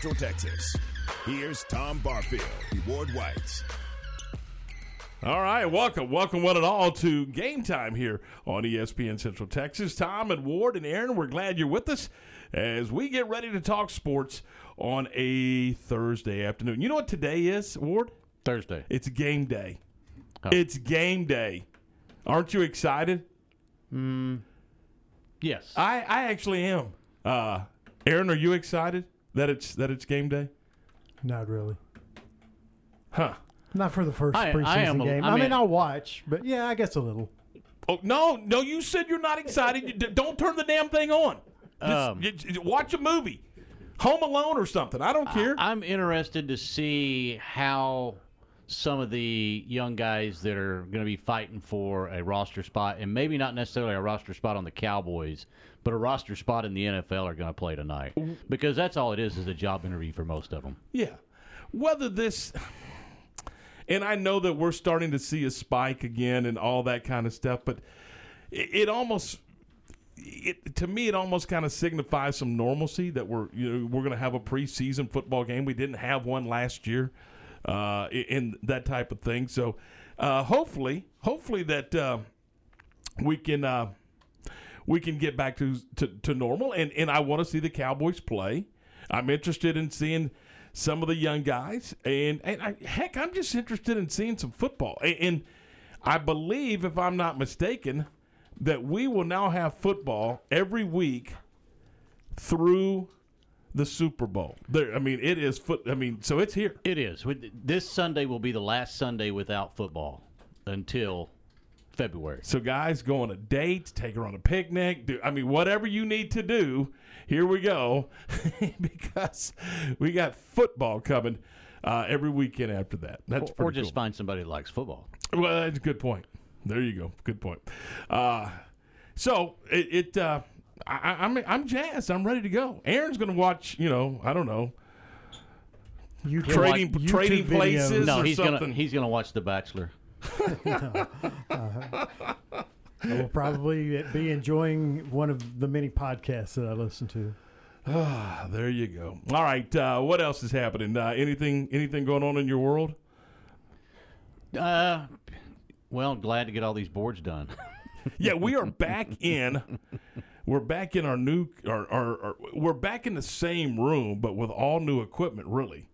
Central Texas. Here's Tom Barfield, Ward White. All right, welcome, welcome one and all to game time here on ESPN Central Texas. Tom and Ward and Aaron, we're glad you're with us as we get ready to talk sports on a Thursday afternoon. You know what today is, Ward? Thursday. It's game day. Oh. It's game day. Aren't you excited? Mm, Yes. I, I actually am. Uh, Aaron, are you excited that it's that it's game day? Not really. Huh? Not for the first I- I preseason am a- game. I I mean, mean- I'll watch, but yeah, I guess a little. Oh no, no! You said you're not excited. You d- don't turn the damn thing on. Just, Um, you- you watch a movie, Home Alone or something. I don't care. I'm interested to see how some of the young guys that are going to be fighting for a roster spot, and maybe not necessarily a roster spot on the Cowboys, but a roster spot in the NFL are going to play tonight. Because that's all it is, is a job interview for most of them. Yeah. Whether this, and I know that we're starting to see a spike again and all that kind of stuff, but it, it almost, it to me, it almost kind of signifies some normalcy that we're you know we're going to have a preseason football game. We didn't have one last year, uh, in that type of thing. So, uh, hopefully, hopefully that uh, we can. We can get back to to, to normal. And and I want to see the Cowboys play. I'm interested in seeing some of the young guys, and and I, heck, I'm just interested in seeing some football. And, and I believe, if I'm not mistaken, that we will now have football every week through the Super Bowl. There, I mean, it is foot. I mean, so it's here. It is. This Sunday will be the last Sunday without football until February. So guys, go on a date, take her on a picnic. Do I mean whatever you need to do? Here we go, because we got football coming uh, every weekend after that. That's Or, pretty or just cool. find somebody that likes football. Well, that's a good point. There you go. Good point. Uh, so it, it uh, I, I'm I'm jazzed. I'm ready to go. Aaron's going to watch. You know, I don't know. You Trading- YouTube trading videos. places? No, or he's something. gonna he's gonna watch The Bachelor. I will probably be enjoying one of the many podcasts that I listen to. Ah, there you go. All right. Uh, what else is happening? Uh, anything anything going on in your world? Uh, well, glad to get all these boards done. yeah, we are back in. We're back in our new. Our, our, our, we're back in the same room, but with all new equipment, really.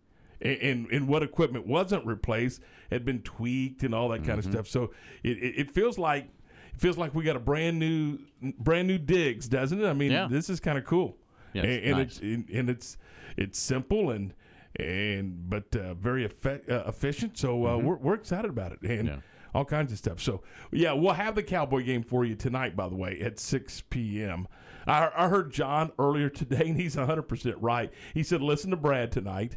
And, and, what equipment wasn't replaced had been tweaked and all that kind of stuff. So it, it, it feels like it feels like we got a brand new brand new digs, doesn't it? I mean, Yeah. this is kind of cool. Yeah, and, it's and nice. it's and, it's it's simple and and but uh, very uh, efficient. So uh, we're we're excited about it and Yeah. all kinds of stuff. So yeah, we'll have the Cowboy game for you tonight. By the way, at six p.m. I, I heard John earlier today, and he's one hundred percent right. He said, "Listen to Brad tonight."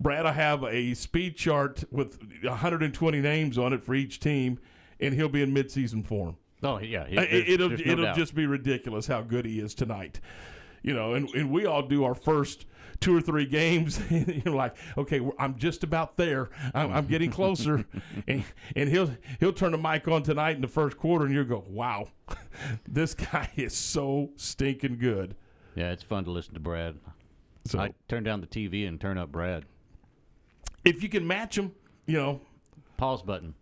Brad, I have a speed chart with 120 names on it for each team, and he'll be in midseason form. Oh yeah, he- Uh, there's- it, it'll no it'll just be ridiculous how good he is tonight. You know, and, and we all do our first two or three games. You're like, okay, I'm just about there. I'm, I'm getting closer, and, and he'll he'll turn the mic on tonight in the first quarter, and you go, wow, this guy is so stinking good. yeah. It's fun to listen to Brad. So I turn down the TV and turn up Brad. If you can match them, you know, Pause button.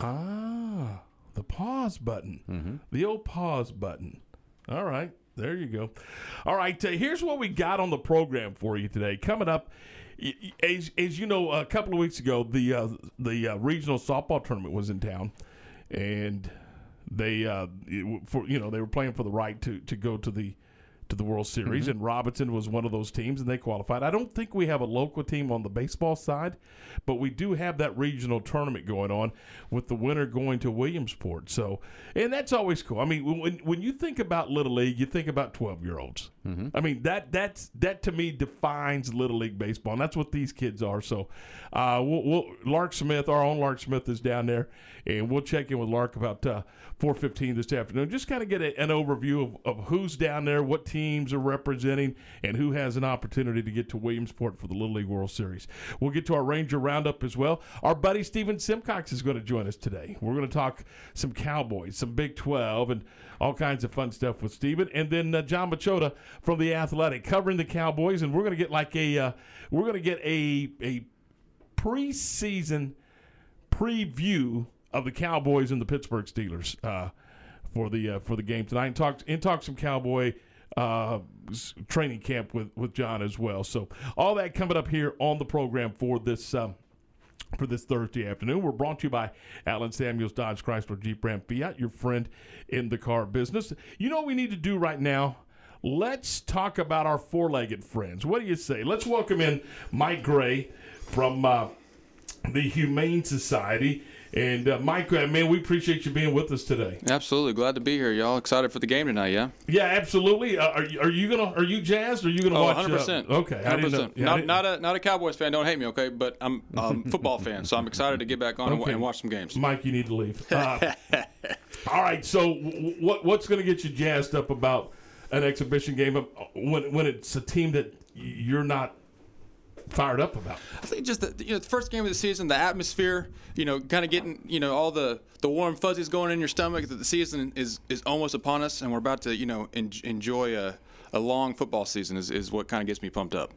Ah, the pause button. The old pause button. All right, there you go. All right, uh, here's what we got on the program for you today. Coming up, as, as you know, a couple of weeks ago, the uh, the uh, regional softball tournament was in town, and they uh, it- for you know they were playing for the right to to go to the to the World Series, and Robinson was one of those teams, and they qualified. I don't think we have a local team on the baseball side, but we do have that regional tournament going on with the winner going to Williamsport. So, and that's always cool. I mean, when when you think about little league, you think about twelve year olds. I mean that that's that to me defines little league baseball, and that's what these kids are. So, uh, we'll, we'll, Lark Smith, our own Lark Smith, is down there, and we'll check in with Lark about uh, four fifteen this afternoon. Just kind of get a, an overview of, of who's down there, what teams are representing and who has an opportunity to get to Williamsport for the Little League World Series. We'll get to our Ranger Roundup as well. Our buddy Steven Simcox is going to join us today. We're going to talk some Cowboys, some Big 12, and all kinds of fun stuff with Steven. And then uh, Jon Machota from The Athletic covering the Cowboys. And we're going to get like a, uh, we're going to get a, a preseason preview of the Cowboys and the Pittsburgh Steelers uh, for the uh, for the game tonight. And talk and talk some Cowboy uh, training camp with with John as well. So all that coming up here on the program for this. Um, for this Thursday afternoon. We're brought to you by Allen Samuels Dodge Chrysler Jeep Ram Fiat, your friend in the car business. You know what we need to do right now? Let's talk about our four legged friends. What do you say? Let's welcome in Mike Gray from uh, the Humane Society. And uh, Mike, uh, man, we appreciate you being with us today. Absolutely, glad to be here. Y'all excited for the game tonight? Yeah. Yeah, absolutely. Uh, are, you- are you gonna? Are you jazzed? Are you gonna Oh, watch? 100 uh, percent. okay, I didn't know. 100%. yeah, not didn't- a not a Cowboys fan. Don't hate me, okay? But I'm um, a football fan, so I'm excited to get back on and, Okay. and watch some games. Mike, you need to leave. Uh, all right. So, w- what what's going to get you jazzed up about an exhibition game when when it's a team that you're not fired up about? I think just the you know the first game of the season, the atmosphere, you know, kind of getting you know all the the warm fuzzies going in your stomach. That the season is is almost upon us, and we're about to you know en- enjoy a. A long football season is, is what kind of gets me pumped up.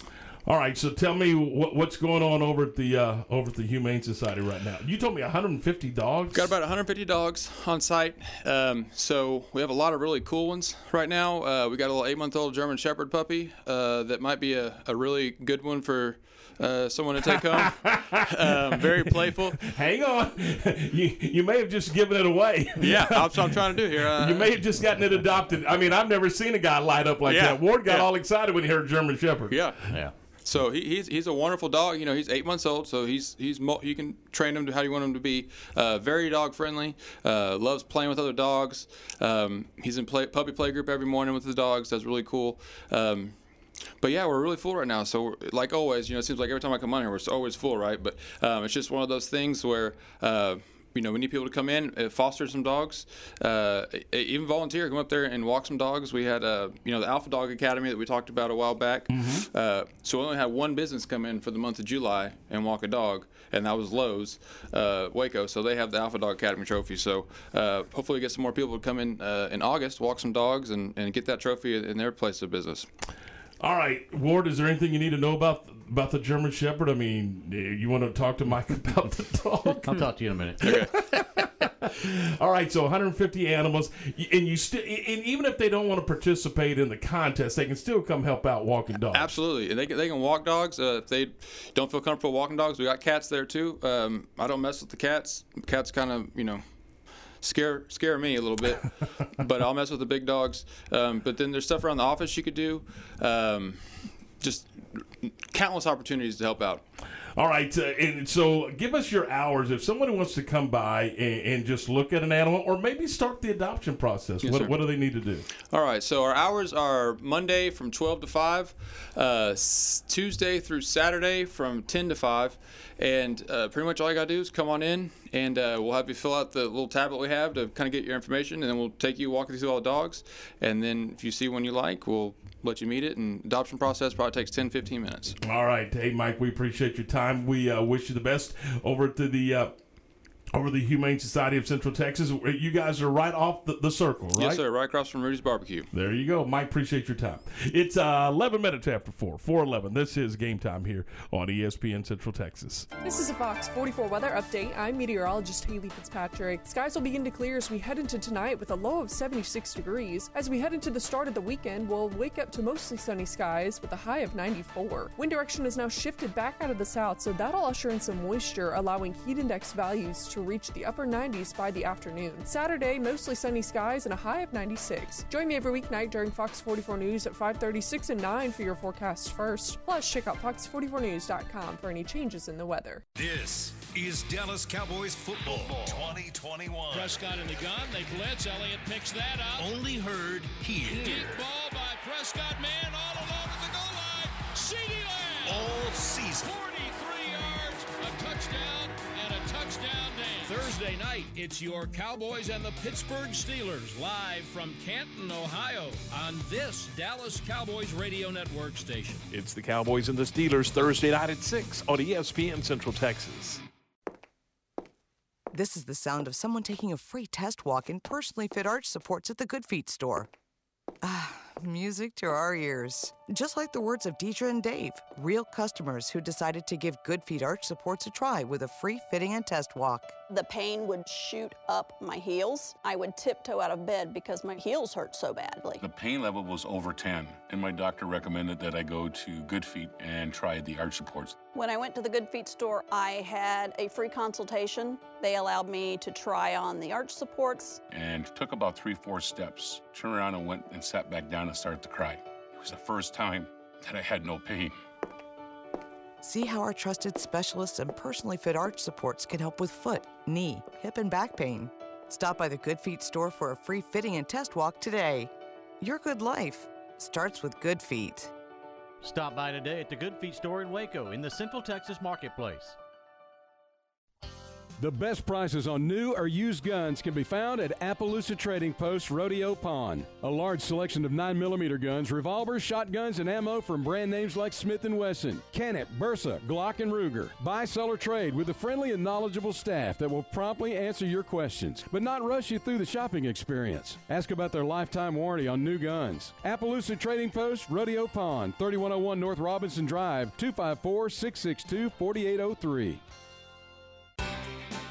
All right. So, tell me what, what's going on over at the uh, over at the Humane Society right now. You told me 150 dogs. Got about 150 dogs on site. Um, so we have a lot of really cool ones right now. Uh, we got a little eight-month-old German Shepherd puppy uh, that might be a, a really good one for uh, someone to take home. um, very playful. Hang on. you you may have just given it away. Yeah, that's what I'm trying to do here. Uh, You may have just gotten it adopted. I mean, I've never seen a guy light up like Yeah, that. Ward got yeah. all excited when he heard German Shepherd. yeah. Yeah. So he, he's he's a wonderful dog. You know, he's eight months old, so he's he's mo- you can train him to how you want him to be. Uh, very dog friendly. Uh, loves playing with other dogs. Um, he's in play, puppy play group every morning with the dogs. That's really cool. Um, but yeah, we're really full right now. So like always, you know, it seems like every time I come on here, we're always full, right? But um, it's just one of those things where. Uh, you know, we need people to come in, uh, foster some dogs, uh, even volunteer, come up there and walk some dogs. We had, uh, you know, the Alpha Dog Academy that we talked about a while back. Uh, so we only had one business come in for the month of July and walk a dog, and that was Lowe's, uh, Waco. So they have the Alpha Dog Academy trophy. So uh, hopefully we get some more people to come in uh, in August, walk some dogs, and, and get that trophy in their place of business. All right, Ward. Is there anything you need to know about about the German Shepherd? I mean, eh, you want to talk to Mike about the dog? I'll talk to you in a minute. All right, so 150 animals, and you still, and even if they don't want to participate in the contest, they can still come help out walking dogs. Absolutely, and they can, they can walk dogs. Uh, if they don't feel comfortable walking dogs, we got cats there too. Um, I don't mess with the cats. Cats kind of you know scare scare me a little bit, but I'll mess with the big dogs. Um, but then there's stuff around the office you could do. Um, just countless opportunities to help out. All right, uh, and so give us your hours if somebody wants to come by and, and just look at an animal, or maybe start the adoption process. what, what do they need to do? All right, so our hours are Monday from 12 to 5, uh, Tuesday through Saturday from 10 to 5, and uh, pretty much all you got to do is come on in, and uh, we'll have you fill out the little tablet we have to kind of get your information, and then we'll take you walking through all the dogs, and then if you see one you like, we'll let you meet it, and adoption process probably takes 10, 15 minutes. All right, hey Mike, we appreciate your time. We uh, wish you the best over to the uh, over the Humane Society of Central Texas. You guys are right off the, the circle, right? Yes, sir, right across from Rudy's Barbecue. There you go, Mike. Appreciate your time. It's uh, 11 minutes after four, 4:11. This is game time here on ESPN Central Texas. This is a Fox 44 weather update. I'm meteorologist Haley Fitzpatrick. Skies will begin to clear as we head into tonight with a low of 76 degrees. As we head into the start of the weekend, we'll wake up to mostly sunny skies with a high of 94. Wind direction is now shifted back out of the south, so that'll usher in some moisture, allowing heat index values to reach the upper 90s by the afternoon. Saturday, mostly sunny skies and a high of 96. Join me every weeknight during Fox 44 News at 5:36 and 9 for your forecasts first. Plus, check out fox44news.com for any changes in the weather. This is Dallas Cowboys football 2021. Prescott in the gun. They blitz. Elliott picks that up. Only heard here Deep ball by Prescott. Man all alone at the goal line. CeeDee Lamb. all season. 43 yards, a touchdown, and a touchdown day. Thursday Thursday night, it's your Cowboys and the Pittsburgh Steelers live from Canton, Ohio, on this Dallas Cowboys radio network station. It's the Cowboys and the Steelers Thursday night at 6 on ESPN Central Texas. This is the sound of someone taking a free test walk in personally fit arch supports at the Good Feet store. Ah, music to our ears. Just like the words of Deidre and Dave, real customers who decided to give Good Feet arch supports a try with a free fitting and test walk. The pain would shoot up my heels. I would tiptoe out of bed because my heels hurt so badly. The pain level was over 10, and my doctor recommended that I go to Good Feet and try the arch supports. When I went to the Good Feet store, I had a free consultation. They allowed me to try on the arch supports. And took about three, four steps, turned around and went and sat back down and started to cry. It was the first time that I had no pain. See how our trusted specialists and personally fit arch supports can help with foot, knee, hip, and back pain. Stop by the Good Feet store for a free fitting and test walk today. Your good life starts with Good Feet. Stop by today at the Good Feet store in Waco in the Central Texas Marketplace. The best prices on new or used guns can be found at Appaloosa Trading Post Rodeo Pawn. A large selection of 9mm guns, revolvers, shotguns, and ammo from brand names like Smith & Wesson, Canik, Bersa, Glock, and Ruger. Buy, sell, or trade with a friendly and knowledgeable staff that will promptly answer your questions, but not rush you through the shopping experience. Ask about their lifetime warranty on new guns. Appaloosa Trading Post Rodeo Pawn, 3101 North Robinson Drive, 254 662 4803.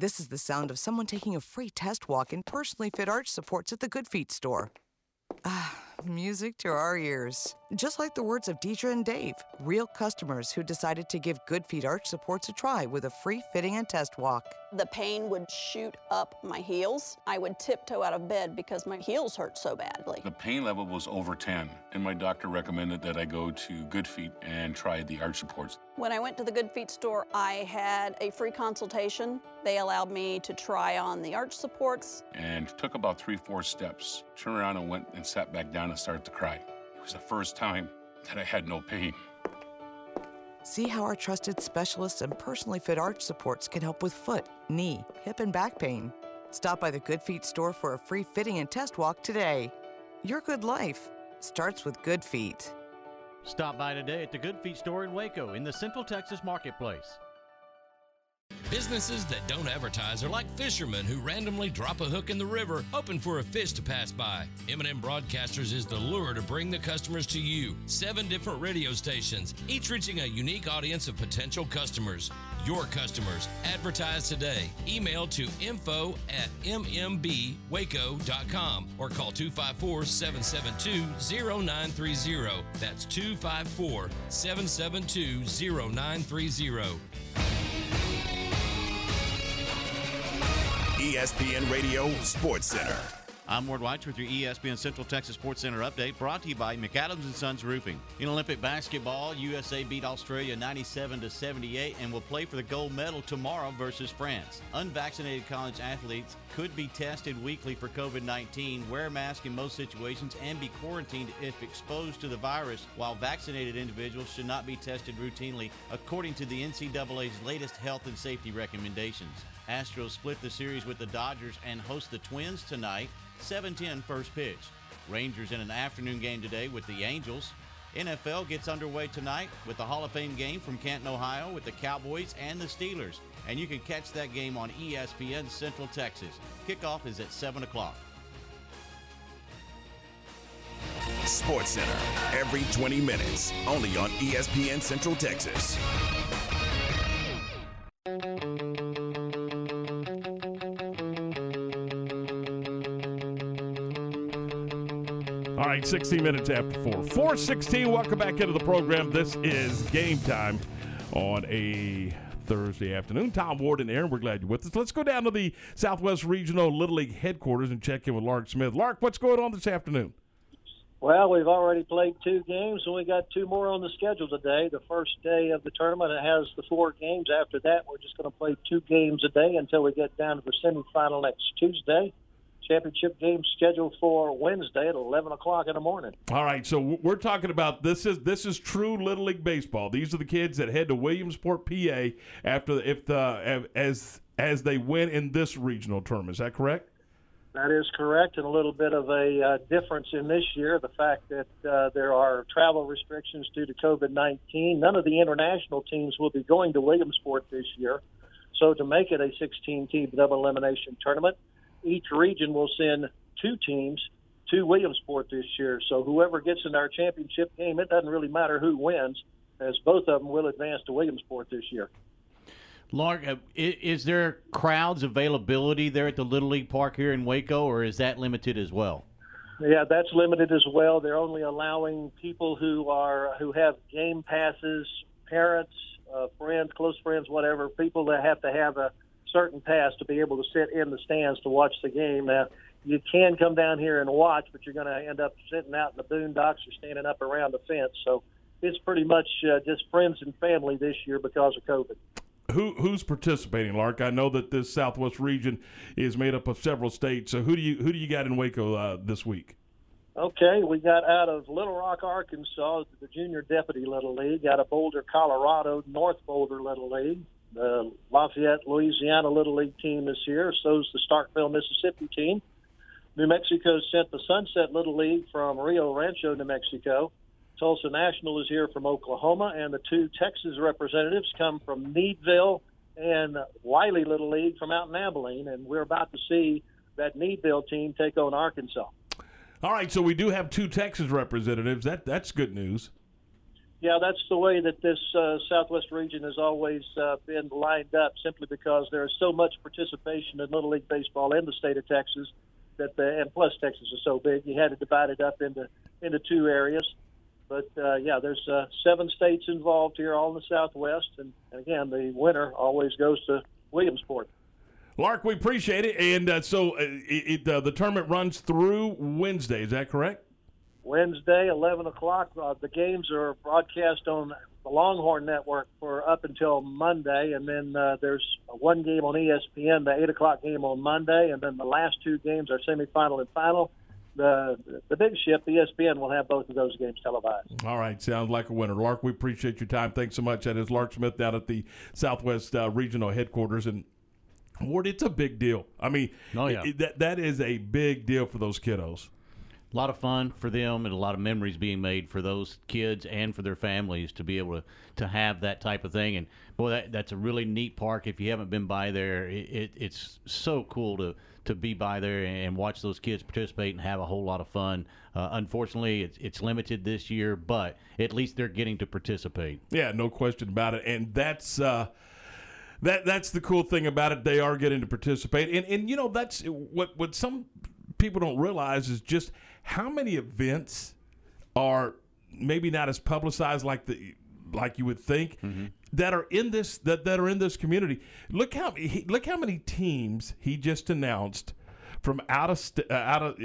This is the sound of someone taking a free test walk in personally fit arch supports at the Good Feet store. Ah, music to our ears. Just like the words of Deidre and Dave, real customers who decided to give Good Feet arch supports a try with a free fitting and test walk. The pain would shoot up my heels. I would tiptoe out of bed because my heels hurt so badly. The pain level was over 10, and my doctor recommended that I go to Good Feet and try the arch supports. When I went to the Good Feet store, I had a free consultation. They allowed me to try on the arch supports. And took about three, four steps, turned around and went and sat back down and started to cry. It was the first time that I had no pain. See how our trusted specialists and personally fit arch supports can help with foot, knee, hip, and back pain. Stop by the Good Feet store for a free fitting and test walk today. Your good life starts with Good Feet. Stop by today at the Good Feet store in Waco in the Central Texas Marketplace. Businesses that don't advertise are like fishermen who randomly drop a hook in the river, hoping for a fish to pass by. M&M Broadcasters is the lure to bring the customers to you. Seven different radio stations, each reaching a unique audience of potential customers. Your customers. Advertise today. Email to info at mmbwaco.com or call 254 772 0930. That's 254 ESPN Radio Sports Center. I'm Ward White with your ESPN Central Texas Sports Center update brought to you by McAdams and Sons Roofing. In Olympic basketball, USA beat Australia 97 to 78 and will play for the gold medal tomorrow versus France. Unvaccinated college athletes could be tested weekly for COVID-19, wear a mask in most situations, and be quarantined if exposed to the virus, while vaccinated individuals should not be tested routinely, according to the NCAA's latest health and safety recommendations. Astros split the series with the Dodgers and host the Twins tonight, 7-10 first pitch. Rangers in an afternoon game today with the Angels. NFL gets underway tonight with the Hall of Fame game from Canton, Ohio with the Cowboys and the Steelers and you can catch that game on ESPN Central Texas. Kickoff is at 7 o'clock. Sports Center, every 20 minutes, only on ESPN Central Texas. All right, 16 minutes after 4. 416, welcome back into the program. This is game time on a Thursday afternoon. Tom Ward and Aaron, we're glad you're with us. Let's go down to the Southwest Regional Little League headquarters and check in with Lark Smith. Lark, what's going on this afternoon? Well, we've already played two games, and we got two more on the schedule today. The first day of the tournament it has the four games. After that, we're just going to play two games a day until we get down to the semifinal next Tuesday. Championship game scheduled for Wednesday at 11 o'clock in the morning. All right, so we're talking about this is this is true Little League baseball. These are the kids that head to Williamsport, PA, after if the as as they win in this regional tournament. Is that correct? That is correct, and a little bit of a uh, difference in this year the fact that uh, there are travel restrictions due to COVID 19. None of the international teams will be going to Williamsport this year. So, to make it a 16 team double elimination tournament, each region will send two teams to Williamsport this year. So, whoever gets in our championship game, it doesn't really matter who wins, as both of them will advance to Williamsport this year. Lark, uh, is there crowds availability there at the Little League Park here in Waco, or is that limited as well? Yeah, that's limited as well. They're only allowing people who are who have game passes, parents, uh, friends, close friends, whatever. People that have to have a certain pass to be able to sit in the stands to watch the game. Now, you can come down here and watch, but you're going to end up sitting out in the boondocks or standing up around the fence. So it's pretty much uh, just friends and family this year because of COVID. Who who's participating, Lark? I know that this Southwest region is made up of several states. So who do you who do you got in Waco uh, this week? Okay, we got out of Little Rock, Arkansas, the Junior Deputy Little League. Out of Boulder, Colorado, North Boulder Little League. The Lafayette, Louisiana Little League team is here. So's the Starkville, Mississippi team. New Mexico sent the Sunset Little League from Rio Rancho, New Mexico. Tulsa National is here from Oklahoma, and the two Texas representatives come from Needville and Wylie Little League from out in Abilene, and we're about to see that Needville team take on Arkansas. All right, so we do have two Texas representatives. That that's good news. Yeah, that's the way that this uh, Southwest region has always uh, been lined up, simply because there is so much participation in Little League baseball in the state of Texas that, the, and plus Texas is so big, you had to divide it up into into two areas. But uh, yeah, there's uh, seven states involved here, all in the Southwest, and, and again, the winner always goes to Williamsport. Lark, we appreciate it. And uh, so uh, it, it, uh, the tournament runs through Wednesday. Is that correct? Wednesday, 11 o'clock. Uh, the games are broadcast on the Longhorn Network for up until Monday, and then uh, there's one game on ESPN, the 8 o'clock game on Monday, and then the last two games are semifinal and final. The the big ship, ESPN, will have both of those games televised. All right, sounds like a winner. Lark, we appreciate your time. Thanks so much. That is Lark Smith down at the Southwest uh, Regional Headquarters. And Ward, it's a big deal. I mean, Oh, yeah. it- that that is a big deal for those kiddos. A lot of fun for them and a lot of memories being made for those kids and for their families to be able to, to have that type of thing. And boy, that, that's a really neat park. If you haven't been by there, it, it, it's so cool to, to be by there and watch those kids participate and have a whole lot of fun. Uh, unfortunately, it's, it's limited this year, but at least they're getting to participate. Yeah, no question about it. And that's uh, that that's the cool thing about it. They are getting to participate, and and you know that's what what some people don't realize is just how many events are maybe not as publicized like the like you would think that are in this that, that are in this community. Look how he, look how many teams he just announced from out of st- uh, out of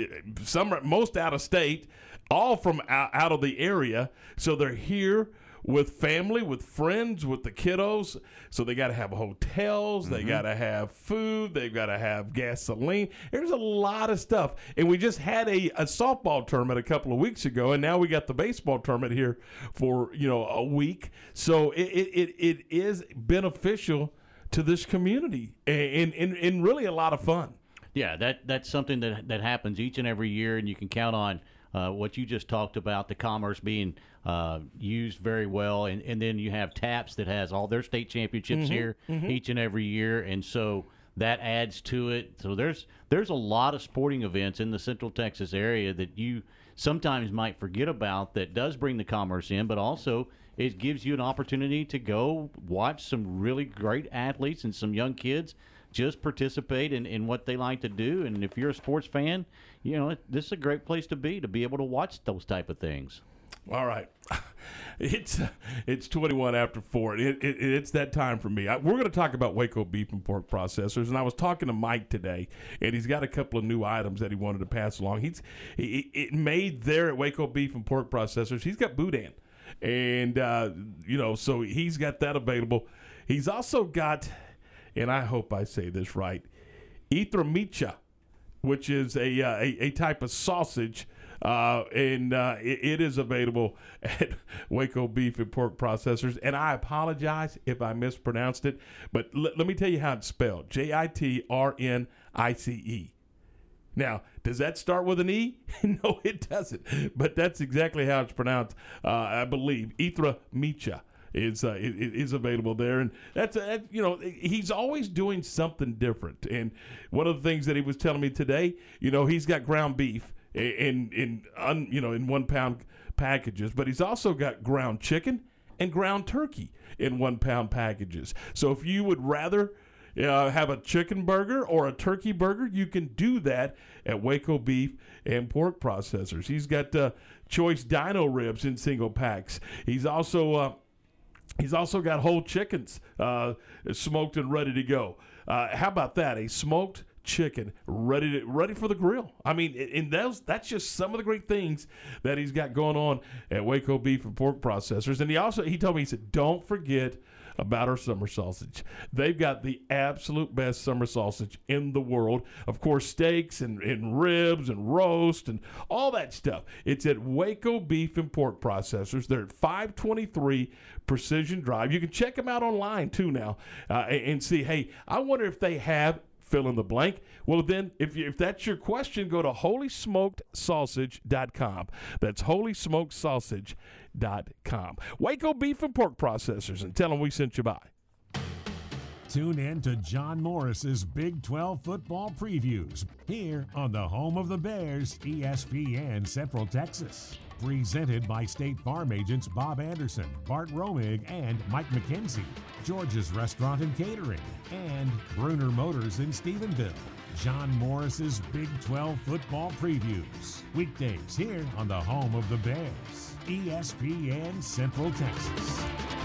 some most out of state, all from out, out of the area. So they're here with family, with friends, with the kiddos. So they got to have hotels, they mm-hmm. got to have food, they've got to have gasoline. There's a lot of stuff. And we just had a, a softball tournament a couple of weeks ago, and now we got the baseball tournament here for you know a week. So it it, it, it is beneficial to this community and, and and really a lot of fun. Yeah, that that's something that that happens each and every year, and you can count on uh, what you just talked about the commerce being uh, used very well, and, and then you have TAPPS that has all their state championships Mhm, here mhm. each and every year, and so that adds to it. So there's there's a lot of sporting events in the Central Texas area that you sometimes might forget about that does bring the commerce in, but also it gives you an opportunity to go watch some really great athletes and some young kids just participate in, in what they like to do. And if you're a sports fan, you know, this is a great place to be to be able to watch those type of things. All right, it's it's twenty one after four. It, it, it's that time for me. I, we're going to talk about Waco beef and pork processors, and I was talking to Mike today, and he's got a couple of new items that he wanted to pass along. He's he, it made there at Waco beef and pork processors. He's got boudin, and uh, you know, so he's got that available. He's also got, and I hope I say this right, Ithromicha, which is a, uh, a a type of sausage uh, and uh, it, it is available at Waco Beef and Pork Processors. And I apologize if I mispronounced it, but l- let me tell you how it's spelled J I T R N I C E. Now, does that start with an E? no, it doesn't. But that's exactly how it's pronounced, uh, I believe. Ithra Micha is uh, is available there, and that's uh, you know he's always doing something different. And one of the things that he was telling me today, you know, he's got ground beef in in un, you know in one pound packages, but he's also got ground chicken and ground turkey in one pound packages. So if you would rather uh, have a chicken burger or a turkey burger, you can do that at Waco Beef and Pork Processors. He's got uh, choice dino ribs in single packs. He's also uh, he's also got whole chickens uh, smoked and ready to go. Uh, how about that? A smoked chicken ready to, ready for the grill. I mean, and those that's just some of the great things that he's got going on at Waco Beef and Pork Processors. And he also he told me he said, don't forget about our summer sausage. They've got the absolute best summer sausage in the world. Of course, steaks and, and ribs and roast and all that stuff. It's at Waco Beef and Pork Processors. They're at 523 Precision Drive. You can check them out online too now uh, and, and see, hey, I wonder if they have fill in the blank. Well, then, if, you, if that's your question, go to holysmokedsausage.com. That's holysmokedsausage.com. Waco Beef and Pork Processors and tell them we sent you by. Tune in to John Morris's Big 12 football previews here on the home of the Bears, ESPN Central Texas. Presented by State Farm agents Bob Anderson, Bart Romig, and Mike McKenzie. George's Restaurant and Catering, and Bruner Motors in Stephenville. John Morris's Big 12 football previews. Weekdays here on the home of the Bears, ESPN Central Texas.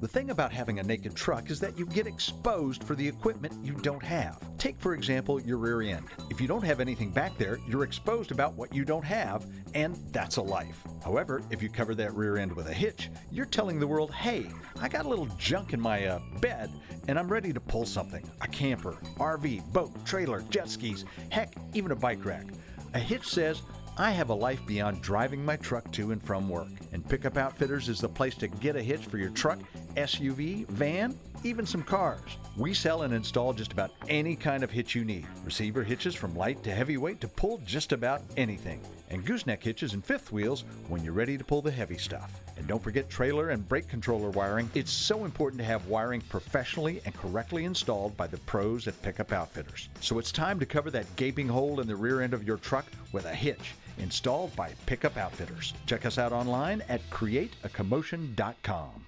The thing about having a naked truck is that you get exposed for the equipment you don't have. Take, for example, your rear end. If you don't have anything back there, you're exposed about what you don't have, and that's a life. However, if you cover that rear end with a hitch, you're telling the world, hey, I got a little junk in my uh, bed, and I'm ready to pull something a camper, RV, boat, trailer, jet skis, heck, even a bike rack. A hitch says, I have a life beyond driving my truck to and from work, and Pickup Outfitters is the place to get a hitch for your truck, SUV, van, even some cars. We sell and install just about any kind of hitch you need. Receiver hitches from light to heavyweight to pull just about anything. And gooseneck hitches and fifth wheels when you're ready to pull the heavy stuff. And don't forget trailer and brake controller wiring. It's so important to have wiring professionally and correctly installed by the pros at Pickup Outfitters. So it's time to cover that gaping hole in the rear end of your truck with a hitch installed by Pickup Outfitters. Check us out online at createacommotion.com.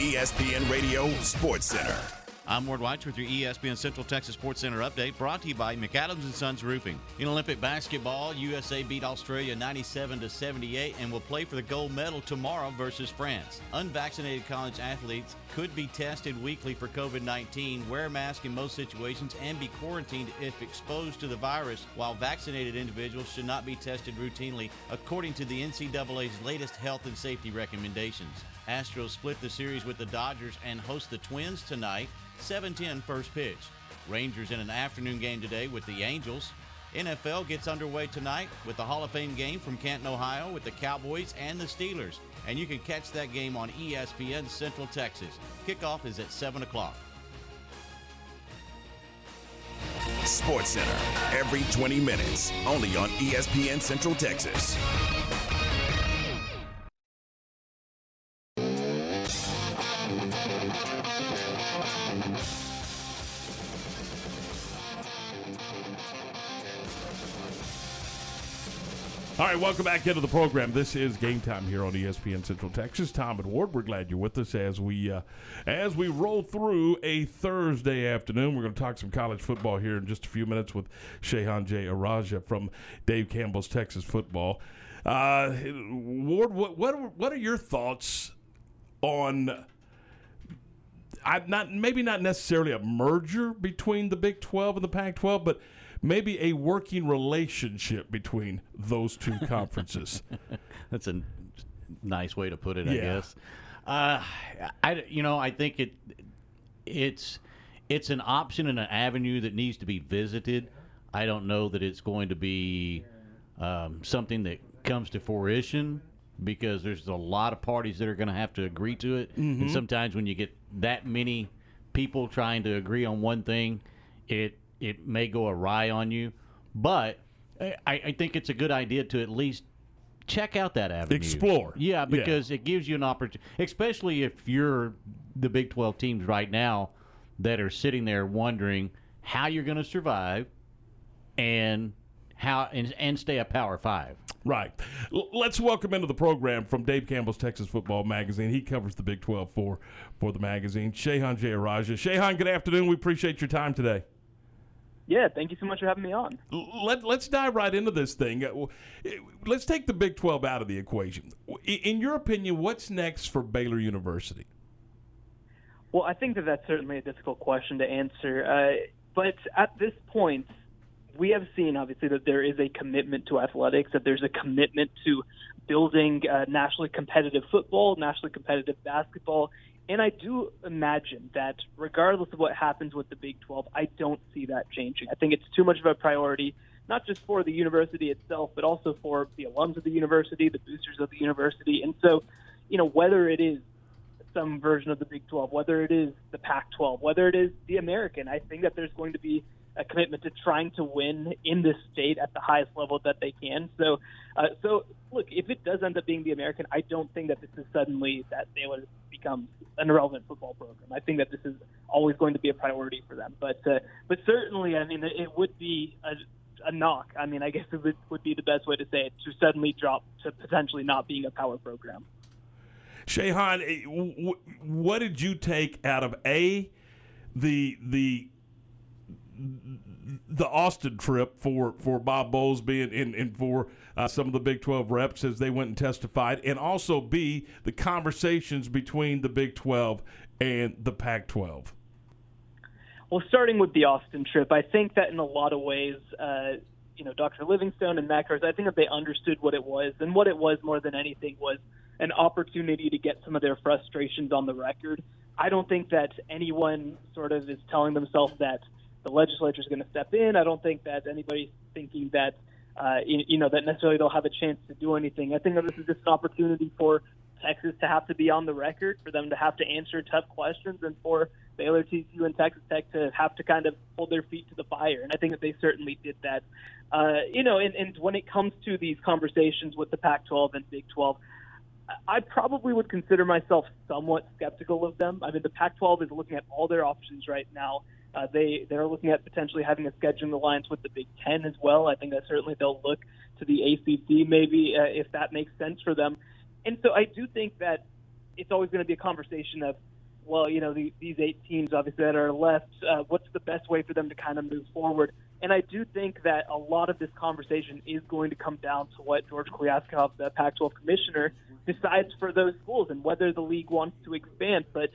ESPN Radio Sports Center. I'm Ward White with your ESPN Central Texas Sports Center update brought to you by McAdams and Sons Roofing. In Olympic basketball, USA beat Australia 97 to 78 and will play for the gold medal tomorrow versus France. Unvaccinated college athletes could be tested weekly for COVID-19, wear a mask in most situations, and be quarantined if exposed to the virus, while vaccinated individuals should not be tested routinely, according to the NCAA's latest health and safety recommendations. Astros split the series with the Dodgers and host the Twins tonight. 7-10 first pitch. Rangers in an afternoon game today with the Angels. NFL gets underway tonight with the Hall of Fame game from Canton, Ohio with the Cowboys and the Steelers. And you can catch that game on ESPN Central Texas. Kickoff is at 7 o'clock. Sports Center every 20 minutes, only on ESPN Central Texas. All right, welcome back into the program. This is game time here on ESPN Central Texas. Tom and Ward, we're glad you're with us as we uh, as we roll through a Thursday afternoon. We're going to talk some college football here in just a few minutes with Shehan Jeyarajah from Dave Campbell's Texas Football. Uh, Ward, what what are, what are your thoughts on? I not maybe not necessarily a merger between the Big Twelve and the Pac twelve, but maybe a working relationship between those two conferences. That's a nice way to put it, I guess. Uh, I you know I think it it's it's an option and an avenue that needs to be visited. I don't know that it's going to be um, something that comes to fruition because there's a lot of parties that are going to have to agree to it, and Mhm. sometimes when you get that many people trying to agree on one thing, it it may go awry on you. But I, I think it's a good idea to at least check out that avenue. Explore. Yeah, Yeah. because it gives you an opportunity, especially if you're the Big 12 teams right now that are sitting there wondering how you're going to survive and how and, and stay a Power Five. Right. L- let's welcome into the program from Dave Campbell's Texas Football Magazine. He covers the Big 12 for, for the magazine. Shehan Jeyarajah. Shehan, good afternoon. We appreciate your time today. Yeah, thank you so much for having me on. Let, let's dive right into this thing. Uh, eh, Let's take the Big 12 out of the equation. In your opinion, what's next for Baylor University? Well, I think that that's certainly a difficult question to answer. Uh, but at this point, we have seen obviously that there is a commitment to athletics, that there's a commitment to building uh, nationally competitive football, nationally competitive basketball. And I do imagine that regardless of what happens with the Big 12, I don't see that changing. I think it's too much of a priority, not just for the university itself, but also for the alums of the university, the boosters of the university. And so, you know, whether it is some version of the Big 12, whether it is the Pac 12, whether it is the American. I think that there's going to be a commitment to trying to win in this state at the highest level that they can. So, uh, so look, if it does end up being the American, I don't think that this is suddenly that they would become an irrelevant football program. I think that this is always going to be a priority for them. But, uh, but certainly, I mean, it would be a, a knock. I mean, I guess it would, would be the best way to say it to suddenly drop to potentially not being a power program. Shehan, eh, what did you take out of a the the the Austin trip for, for Bob Bowlesby and, and, and for uh, some of the Big 12 reps as they went and testified, and also B, the conversations between the Big 12 and the Pac 12? Well, starting with the Austin trip, I think that in a lot of ways, uh, you know, Dr. Livingstone and Mack I think that they understood what it was, and what it was more than anything was an opportunity to get some of their frustrations on the record. I don't think that anyone sort of is telling themselves that the legislature is going to step in. I don't think that anybody's thinking that uh, you, you know that necessarily they'll have a chance to do anything. I think that this is just an opportunity for Texas to have to be on the record, for them to have to answer tough questions, and for Baylor, TCU, and Texas Tech to have to kind of hold their feet to the fire. And I think that they certainly did that. Uh, you know, and, and when it comes to these conversations with the Pac-12 and Big 12, I probably would consider myself somewhat skeptical of them. I mean, the Pac-12 is looking at all their options right now. Uh, they they're looking at potentially having a scheduling alliance with the Big Ten as well. I think that certainly they'll look to the ACC maybe uh, if that makes sense for them. And so I do think that it's always going to be a conversation of, well, you know, the, these eight teams obviously that are left. Uh, what's the best way for them to kind of move forward? And I do think that a lot of this conversation is going to come down to what George Kliavkoff, the Pac-12 commissioner, decides for those schools and whether the league wants to expand. But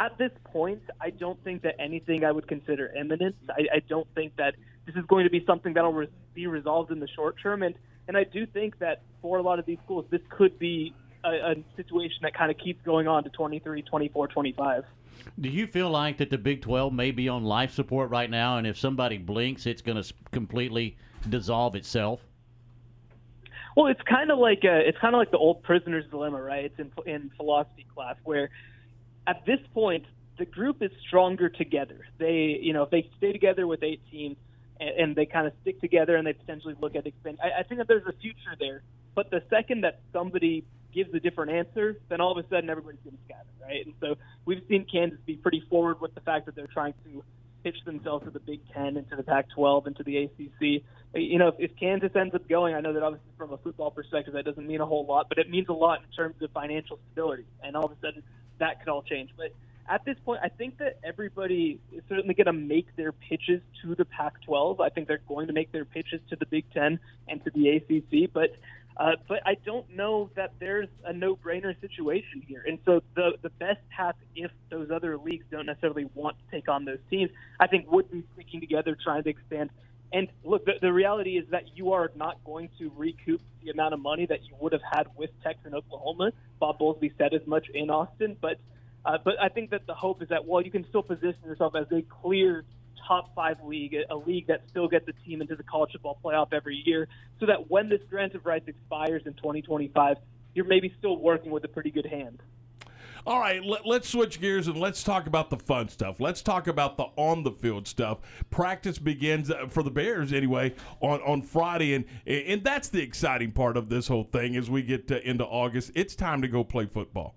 at this point, I don't think that anything I would consider imminent. I, I don't think that this is going to be something that'll re- be resolved in the short term. And and I do think that for a lot of these schools, this could be a, a situation that kind of keeps going on to 23, 24, 25. Do you feel like that the Big 12 may be on life support right now, and if somebody blinks, it's going to completely dissolve itself? Well, it's kind of like a, it's kind of like the old prisoner's dilemma, right? It's in in philosophy class where, at this point, the group is stronger together. They, you know, if they stay together with eight teams and, and they kind of stick together and they potentially look at expand, I, I think that there's a future there. But the second that somebody gives a different answer, then all of a sudden everybody's going to scatter, right? And so we've seen Kansas be pretty forward with the fact that they're trying to pitch themselves to the Big Ten and to the Pac-12 and to the ACC. You know, if, if Kansas ends up going, I know that obviously from a football perspective that doesn't mean a whole lot, but it means a lot in terms of financial stability. And all of a sudden that could all change. But at this point, I think that everybody is certainly going to make their pitches to the Pac-12. I think they're going to make their pitches to the Big Ten and to the ACC. But uh, but I don't know that there's a no-brainer situation here. And so the the best path, if those other leagues don't necessarily want to take on those teams, I think would be sticking together, trying to expand. And look, the, the reality is that you are not going to recoup the amount of money that you would have had with Texas and Oklahoma. Bob Bowlesby said as much in Austin, but uh, but I think that the hope is that well, you can still position yourself as a clear top five league, a league that still gets a team into the college football playoff every year, so that when this grant of rights expires in 2025, you're maybe still working with a pretty good hand. All right, let, us switch gears and let's talk about the fun stuff. Let's talk about the on the field stuff. Practice begins uh, for the Bears anyway on, on Friday, and and that's the exciting part of this whole thing as we get to, into August. It's time to go play football.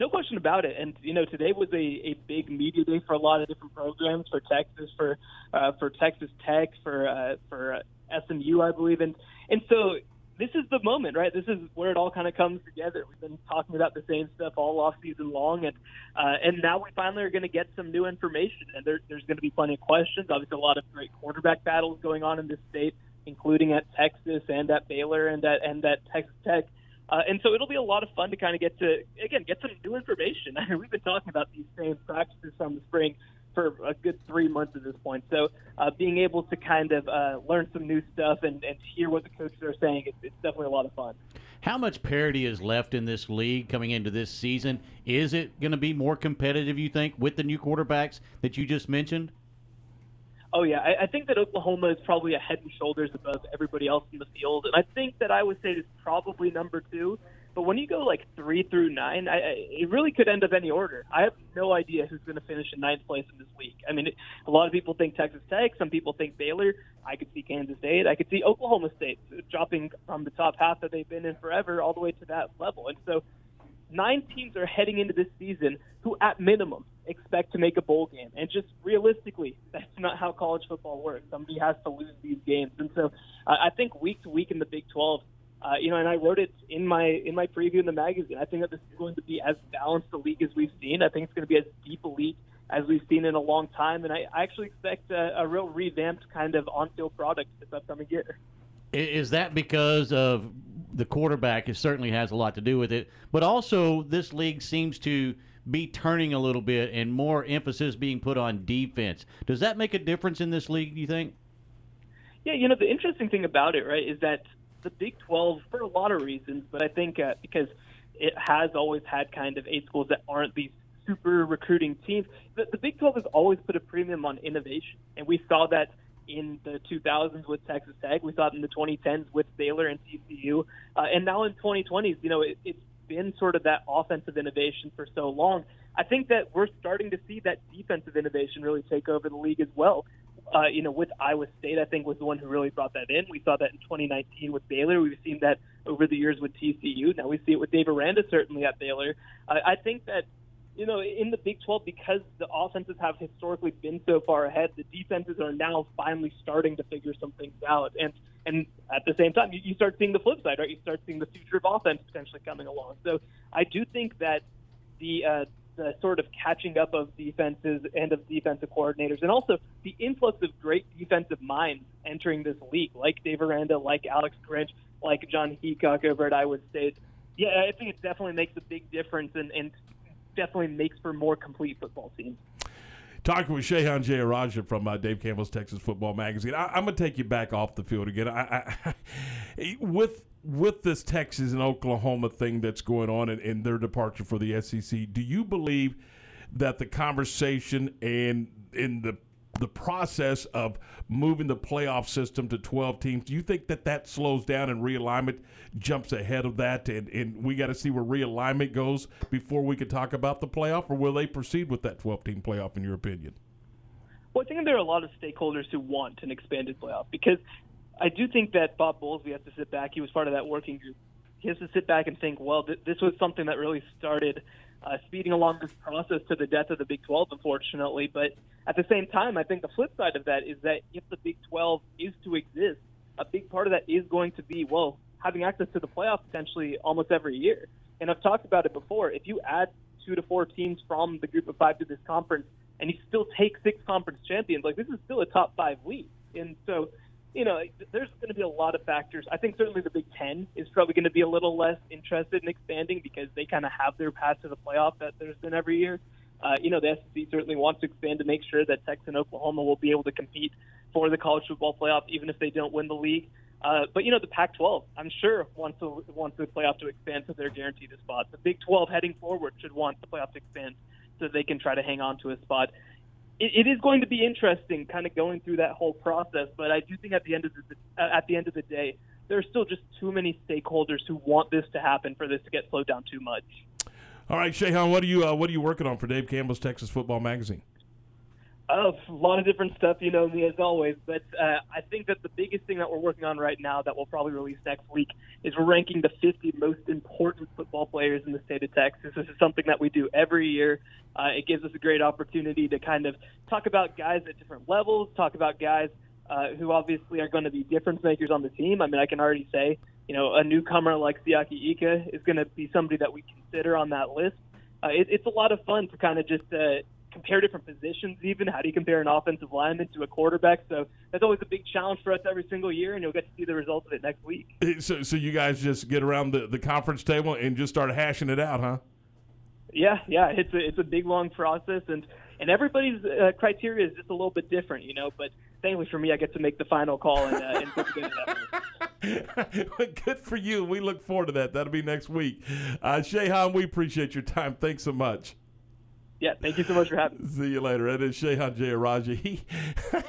No question about it. And you know, today was a, a big media day for a lot of different programs for Texas, for uh, for Texas Tech, for uh, for uh, SMU, I believe, and and so this is the moment, right? This is where it all kind of comes together. We've been talking about the same stuff all off season long, and uh, and now we finally are going to get some new information, and there, there's going to be plenty of questions. Obviously, a lot of great quarterback battles going on in this state, including at Texas and at Baylor and at and at Texas Tech. Uh, and so it'll be a lot of fun to kind of get to again get some new information. I mean, we've been talking about these same practices from the spring for a good three months at this point. So uh, being able to kind of uh, learn some new stuff and, and hear what the coaches are saying, it's, it's definitely a lot of fun. How much parity is left in this league coming into this season? Is it going to be more competitive, you think, with the new quarterbacks that you just mentioned? Oh yeah, I, I think that Oklahoma is probably a head and shoulders above everybody else in the field, and I think that I would say it's probably number two. But when you go like three through nine, I, I, it really could end up any order. I have no idea who's going to finish in ninth place in this week. I mean, it, a lot of people think Texas Tech, some people think Baylor. I could see Kansas State. I could see Oklahoma State dropping from the top half that they've been in forever all the way to that level. And so nine teams are heading into this season who, at minimum, expect to make a bowl game. And just realistically, that's not how college football works. Somebody has to lose these games. And so uh, I think week to week in the Big 12, uh, you know, and I wrote it in my in my preview in the magazine. I think that this is going to be as balanced a league as we've seen. I think it's going to be as deep a league as we've seen in a long time. And I, I actually expect a, a real revamped kind of on-field product this upcoming year. Is that because of the quarterback? It certainly has a lot to do with it, but also this league seems to be turning a little bit and more emphasis being put on defense. Does that make a difference in this league? Do you think? Yeah, you know, the interesting thing about it, right, is that the Big 12, for a lot of reasons, but I think uh, because it has always had kind of eight schools that aren't these super recruiting teams, the, the Big 12 has always put a premium on innovation. And we saw that in the 2000s with Texas Tech. We saw it in the 2010s with Baylor and TCU. Uh, and now in 2020s, you know, it, it's been sort of that offensive innovation for so long. I think that we're starting to see that defensive innovation really take over the league as well. Uh, you know, with Iowa State, I think was the one who really brought that in. We saw that in 2019 with Baylor. We've seen that over the years with TCU. Now we see it with Dave Aranda certainly at Baylor. Uh, I think that you know, in the Big 12, because the offenses have historically been so far ahead, the defenses are now finally starting to figure some things out. And and at the same time, you, you start seeing the flip side, right? You start seeing the future of offense potentially coming along. So I do think that the uh, the sort of catching up of defenses and of defensive coordinators, and also the influx of great defensive minds entering this league, like Dave Aranda, like Alex Grinch, like Jon Heacock over at Iowa State. Yeah, I think it definitely makes a big difference and, and definitely makes for more complete football teams. Talking with Shehan Jeyarajah from uh, Dave Campbell's Texas Football Magazine. I, am going to take you back off the field again. I, I, with with this Texas and Oklahoma thing that's going on and, and their departure for the SEC, do you believe that the conversation and in the the process of moving the playoff system to 12 teams, do you think that that slows down and realignment jumps ahead of that? And, and we got to see where realignment goes before we can talk about the playoff, or will they proceed with that 12 team playoff, in your opinion? Well, I think there are a lot of stakeholders who want an expanded playoff because I do think that Bob Bowlesby has to sit back. He was part of that working group. He has to sit back and think, well, th- this was something that really started uh, speeding along this process to the death of the Big 12, unfortunately. But at the same time, I think the flip side of that is that if the Big 12 is to exist, a big part of that is going to be, well, having access to the playoff potentially almost every year. And I've talked about it before. If you add two to four teams from the group of five to this conference, and you still take six conference champions, like this is still a top five league. And so you know, there's going to be a lot of factors. I think certainly the Big Ten is probably going to be a little less interested in expanding because they kind of have their path to the playoff that there's been every year. Uh, you know, the SEC certainly wants to expand to make sure that Texas and Oklahoma will be able to compete for the college football playoff, even if they don't win the league. Uh, but you know, the Pac-12, I'm sure wants to, wants the playoff to expand, so they're guaranteed a spot. The Big 12 heading forward should want the playoff to expand, so they can try to hang on to a spot it, it is going to be interesting, kind of going through that whole process. But I do think at the end of the at the end of the day, there are still just too many stakeholders who want this to happen for this to get slowed down too much. All right, Shehan, what are you uh, what are you working on for Dave Campbell's Texas Football Magazine? A lot of different stuff, you know me as always. But uh, I think that the biggest thing that we're working on right now that we'll probably release next week is we're ranking the 50 most important football players in the state of Texas. This is something that we do every year. Uh, it gives us a great opportunity to kind of talk about guys at different levels, talk about guys uh, who obviously are going to be difference makers on the team. I mean, I can already say, you know, a newcomer like Siaki Ika is going to be somebody that we consider on that list. Uh, it, it's a lot of fun to kind of just uh, compare different positions even how do you compare an offensive lineman to a quarterback so that's always a big challenge for us every single year and you'll get to see the results of it next week so, so you guys just get around the, the conference table and just start hashing it out huh yeah yeah it's a, it's a big long process and and everybody's uh, criteria is just a little bit different you know but thankfully for me i get to make the final call and, uh, and put together that Good for you. We look forward to that. That'll be next week. Uh, Shehan, we appreciate your time. Thanks so much. Yeah, thank you so much for having me. See you later. And it's Shehan Jeyarajah. He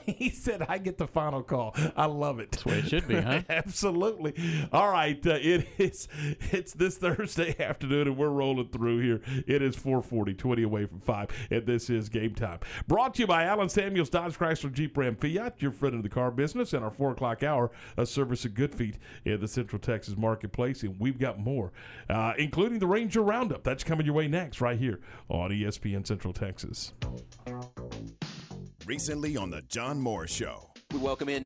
he said I get the final call. I love it. That's the way it should be, huh? Absolutely. All right. Uh, it is it's this Thursday afternoon and we're rolling through here. It is 440, 20 away from 5. And this is game time. Brought to you by Allen Samuels Dodge Chrysler Jeep Ram Fiat, your friend in the car business, and our 4 o'clock hour, a service of Good Feet in the Central Texas marketplace. And we've got more, uh, including the Ranger Roundup. That's coming your way next right here on ESPN Central Texas. Recently on the John Moore Show. We welcome in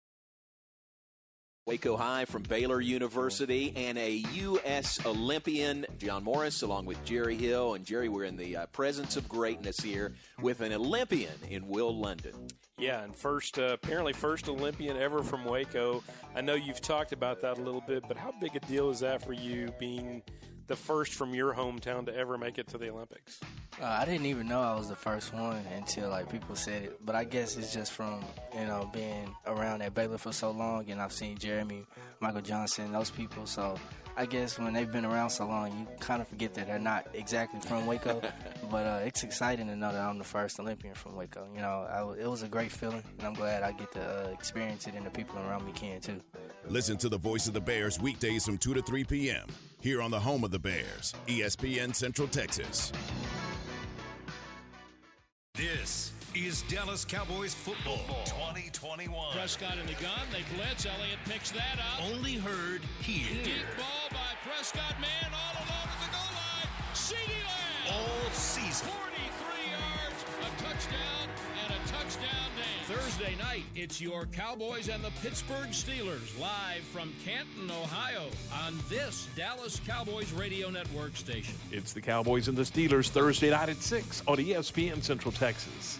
Waco High from Baylor University and a U.S. Olympian, John Morris, along with Jerry Hill. And Jerry, we're in the uh, presence of greatness here with an Olympian in Will London. Yeah, and first, uh, apparently, first Olympian ever from Waco. I know you've talked about that a little bit, but how big a deal is that for you being the first from your hometown to ever make it to the Olympics? Uh, I didn't even know I was the first one until like people said it. But I guess it's just from you know being around at Baylor for so long, and I've seen Jeremy, Michael Johnson, those people. So I guess when they've been around so long, you kind of forget that they're not exactly from Waco. but uh, it's exciting to know that I'm the first Olympian from Waco. You know, I, it was a great feeling, and I'm glad I get to uh, experience it, and the people around me can too. Listen to the voice of the Bears weekdays from 2 to 3 p.m. here on the home of the Bears, ESPN Central Texas. This is Dallas Cowboys football 2021. Prescott in the gun. They blitz. Elliott picks that up. Only heard here. Deep ball by Prescott. Man all alone at the goal line. CeeDee Lamb. All season. 43 yards, a touchdown, and a touchdown day. Thursday night, it's your Cowboys and the Pittsburgh Steelers live from Canton, Ohio on this Dallas Cowboys radio network station. It's the Cowboys and the Steelers Thursday night at 6 on ESPN Central Texas.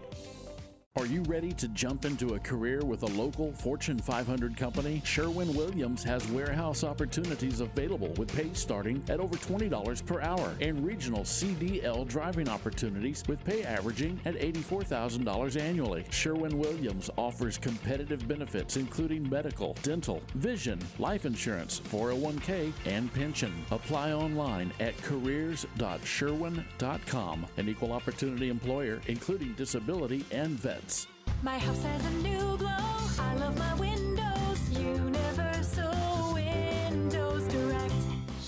Are you ready to jump into a career with a local Fortune 500 company? Sherwin Williams has warehouse opportunities available with pay starting at over $20 per hour and regional CDL driving opportunities with pay averaging at $84,000 annually. Sherwin Williams offers competitive benefits including medical, dental, vision, life insurance, 401k, and pension. Apply online at careers.sherwin.com. An equal opportunity employer including disability and vets. My house has a new glow. I love my windows. Universal.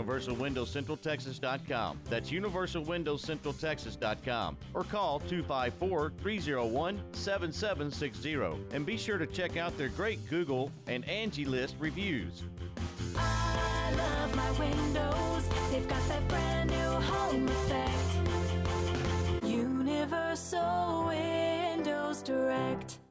UniversalWindowsCentralTexas.com. That's UniversalWindowsCentralTexas.com. Or call 254 301 7760. And be sure to check out their great Google and Angie List reviews. I love my windows. They've got that brand new home effect. Universal Windows Direct.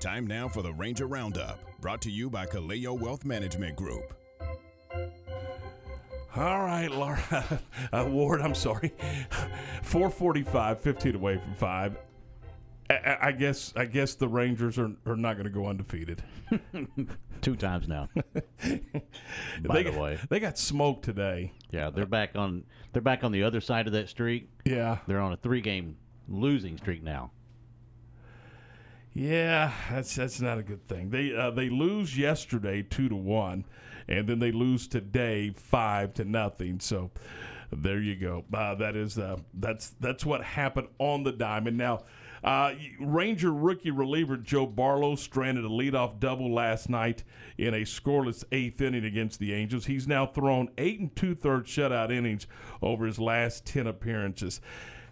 Time now for the Ranger Roundup, brought to you by Kaleo Wealth Management Group. All right, Laura. Uh, Ward, I'm sorry. 445, 15 away from 5. I, I guess I guess the Rangers are, are not going to go undefeated. Two times now. By they the got, way, they got smoked today. yeah, they're back on they're back on the other side of that streak. Yeah, they're on a three game losing streak now. Yeah, that's that's not a good thing. They uh, they lose yesterday two to one, and then they lose today five to nothing. So there you go. Uh, that is uh, that's that's what happened on the diamond. Now, uh, Ranger rookie reliever Joe Barlow stranded a leadoff double last night in a scoreless eighth inning against the Angels. He's now thrown eight and two thirds shutout innings over his last ten appearances.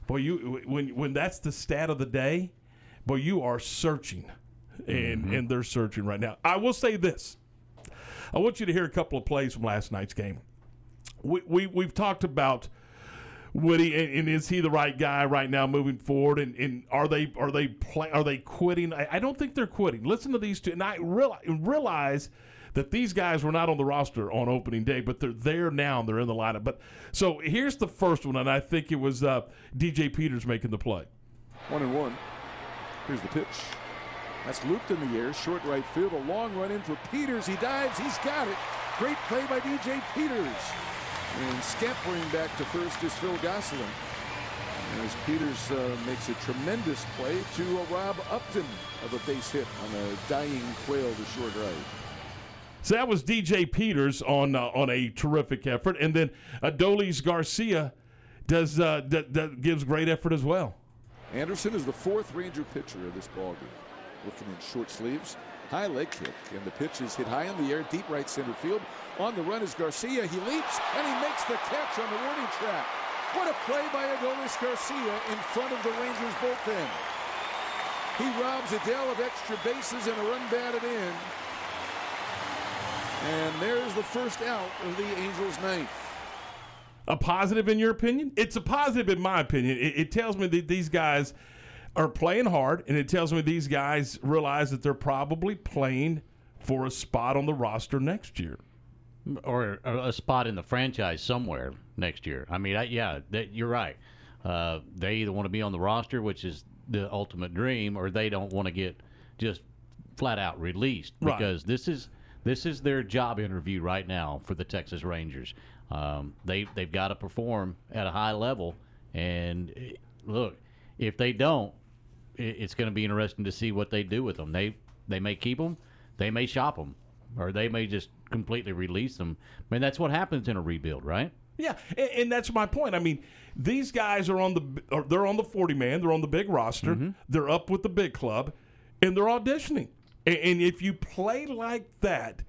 Boy, you when when that's the stat of the day boy, you are searching, and Mm-hmm. and they're searching right now. I will say this: I want you to hear a couple of plays from last night's game. We, we we've talked about Woody, and, and is he the right guy right now moving forward? And, and are they are they play, are they quitting? I, I don't think they're quitting. Listen to these two, and I realize, realize that these guys were not on the roster on opening day, but they're there now and they're in the lineup. But so here's the first one, and I think it was uh, DJ Peters making the play. One and one. Here's the pitch. That's looped in the air, short right field. A long run in for Peters. He dives. He's got it. Great play by DJ Peters. And scampering back to first is Phil Gosselin. As Peters uh, makes a tremendous play to uh, Rob Upton of a base hit on a dying quail to short right. So that was DJ Peters on uh, on a terrific effort, and then Adolis Garcia does uh, d- d- gives great effort as well. Anderson is the fourth Ranger pitcher of this ballgame. Looking in short sleeves, high leg kick, and the pitch is hit high in the air, deep right center field. On the run is Garcia. He leaps and he makes the catch on the warning track. What a play by Adolis Garcia in front of the Rangers bullpen. He robs Adell of extra bases and a run batted in. And there's the first out of the Angels' ninth. A positive in your opinion? It's a positive in my opinion. It, it tells me that these guys are playing hard, and it tells me these guys realize that they're probably playing for a spot on the roster next year. or a, a spot in the franchise somewhere next year. I mean, I, yeah, that, you're right. Uh, they either want to be on the roster, which is the ultimate dream, or they don't want to get just flat out released Right. because this is this is their job interview right now for the Texas Rangers. Um, they they've got to perform at a high level, and eh, look, if they don't, i- it's going to be interesting to see what they do with them. They they may keep them, they may shop them, or they may just completely release them. I mean, that's what happens in a rebuild, right? Yeah, and, and that's my point. I mean, these guys are on the they're on the forty man. They're on the big roster. Mm-hmm. They're up with the big club, and they're auditioning. And, and if you play like that,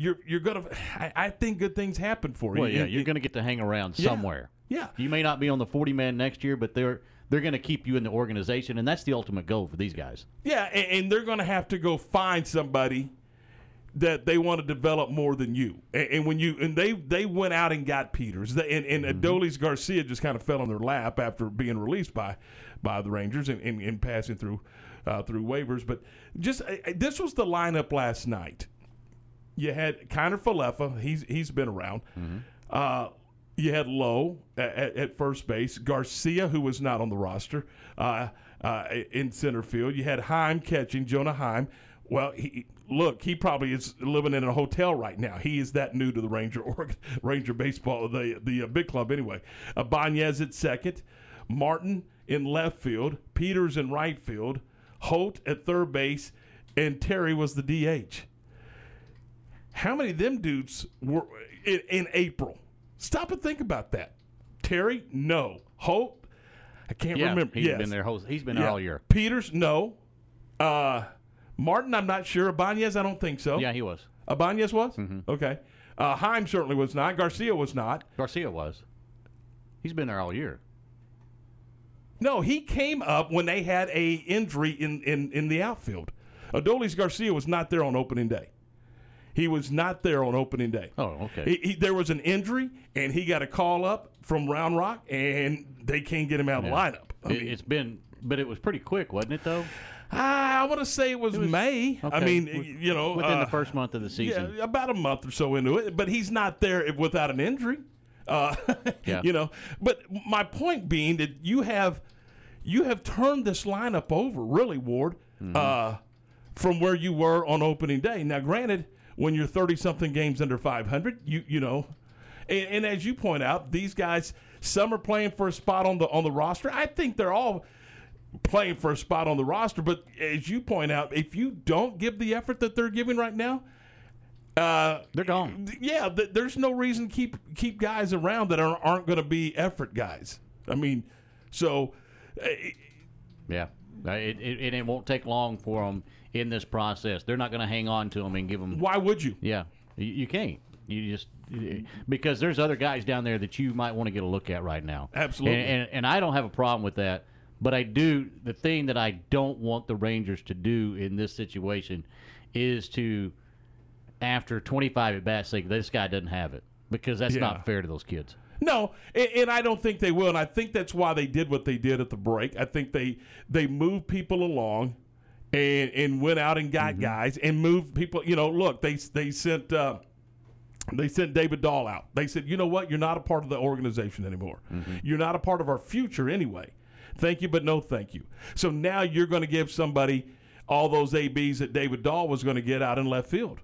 you're you're gonna. I, I think good things happen for you. Well, yeah, you're going to get to hang around Yeah. somewhere. Yeah. You may not be on the 40 man next year, but they're they're going to keep you in the organization, and that's the ultimate goal for these guys. Yeah, and, and they're going to have to go find somebody that they want to develop more than you. And, and when you and they they went out and got Peters, They- and, and Adolis Garcia just kind of fell on their lap after being released by by the Rangers and, and, and passing through uh, through waivers. But just uh, this was the lineup last night. You had Kiner Falefa. He's he's been around. Uh, you had Lowe at, at, at first base, Garcia, who was not on the roster, uh, uh, in center field. You had Heim catching, Jonah Heim. Well, he, look, he probably is living in a hotel right now. He is that new to the Ranger Ranger baseball, the the uh, big club anyway. Uh, Banez at second, Martin in left field, Peters in right field, Holt at third base, and Terry was the DH. How many of them dudes were in, in April? Stop and think about that. Terry, no. Holt, I can't Yeah, remember. he's yes. been there whole- he's been there all year. Peters, no. Uh, Martin, I'm not sure. Ibanez, I don't think so. Yeah, he was. Ibanez was? Okay. Uh, Heim certainly was not. Garcia was not. Garcia was. He's been there all year. No, he came up when they had a injury in, in, in the outfield. Adolis Garcia was not there on opening day. He was not there on opening day. Oh, okay. He, he, there was an injury, and he got a call up from Round Rock, and they can't get him out of the lineup. I It, mean, it's been, but it was pretty quick, wasn't it? Though. I want to say it was, May. I mean, you know, within uh, the first month of the season. Yeah, about a month or so into it, but he's not there without an injury. Uh, Yeah. You know, but my point being that you have you have turned this lineup over, really, Ward, Mm-hmm. uh, from where you were on opening day. Now, granted, when you're thirty something games under five hundred, you you know, and, and as you point out, these guys some are playing for a spot on the on the roster. I think they're all playing for a spot on the roster. But as you point out, if you don't give the effort that they're giving right now, uh, they're gone. Yeah, th- there's no reason to keep keep guys around that aren't, aren't going to be effort guys. I mean, so uh, Yeah, it, it, and it won't take long for them in this process. They're not going to hang on to them and give them. why would you? Yeah, you, you can't. You just because there's other guys down there that you might want to get a look at right now. Absolutely. and, and, and I don't have a problem with that. But I do the thing that I don't want the Rangers to do in this situation is to after 25 at bats say this guy doesn't have it because that's Yeah. not fair to those kids. No, and, and I don't think they will. And I think that's why they did what they did at the break. I think they they moved people along, and and went out and got guys and moved people. You know, look, they they sent. Uh, they sent David Dahl out. They said, "You know what? You're not a part of the organization anymore. You're not a part of our future anyway. Thank you, but no thank you." So now you're going to give somebody all those ABs that David Dahl was going to get out in left field.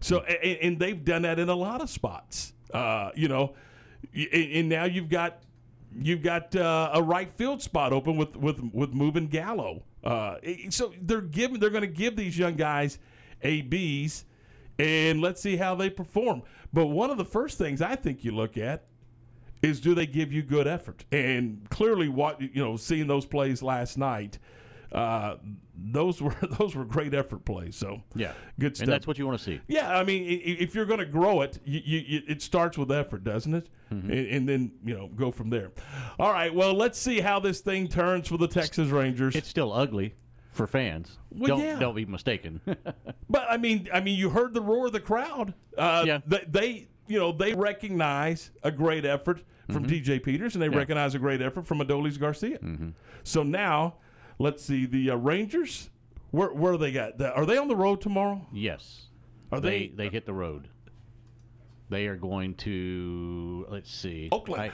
So and, and they've done that in a lot of spots. Uh, you know, and, and now you've got you've got uh, a right field spot open with with with moving Gallo. Uh, so they're giving they're going to give these young guys ABs, and let's see how they perform. But one of the first things I think you look at is do they give you good effort? And clearly, what you know, seeing those plays last night, uh, those were those were great effort plays. So Yeah. good stuff. And that's what you want to see. Yeah, I mean, if you're going to grow it, you, you, it starts with effort, doesn't it? Mm-hmm. And, and then you know go from there. All right. Well, let's see how this thing turns for the Texas Rangers. It's still ugly for fans. Well, don't yeah. don't be mistaken. But I mean, I mean, you heard the roar of the crowd. Uh, Yeah. They, they, you know, they recognize a great effort from DJ Peters, and they Yeah. recognize a great effort from Adolis Garcia. So now, let's see the uh, Rangers. Where where they got? The, are they on the road tomorrow? yes. Are they they- they hit the road. They are going to let's see. Oakland. I-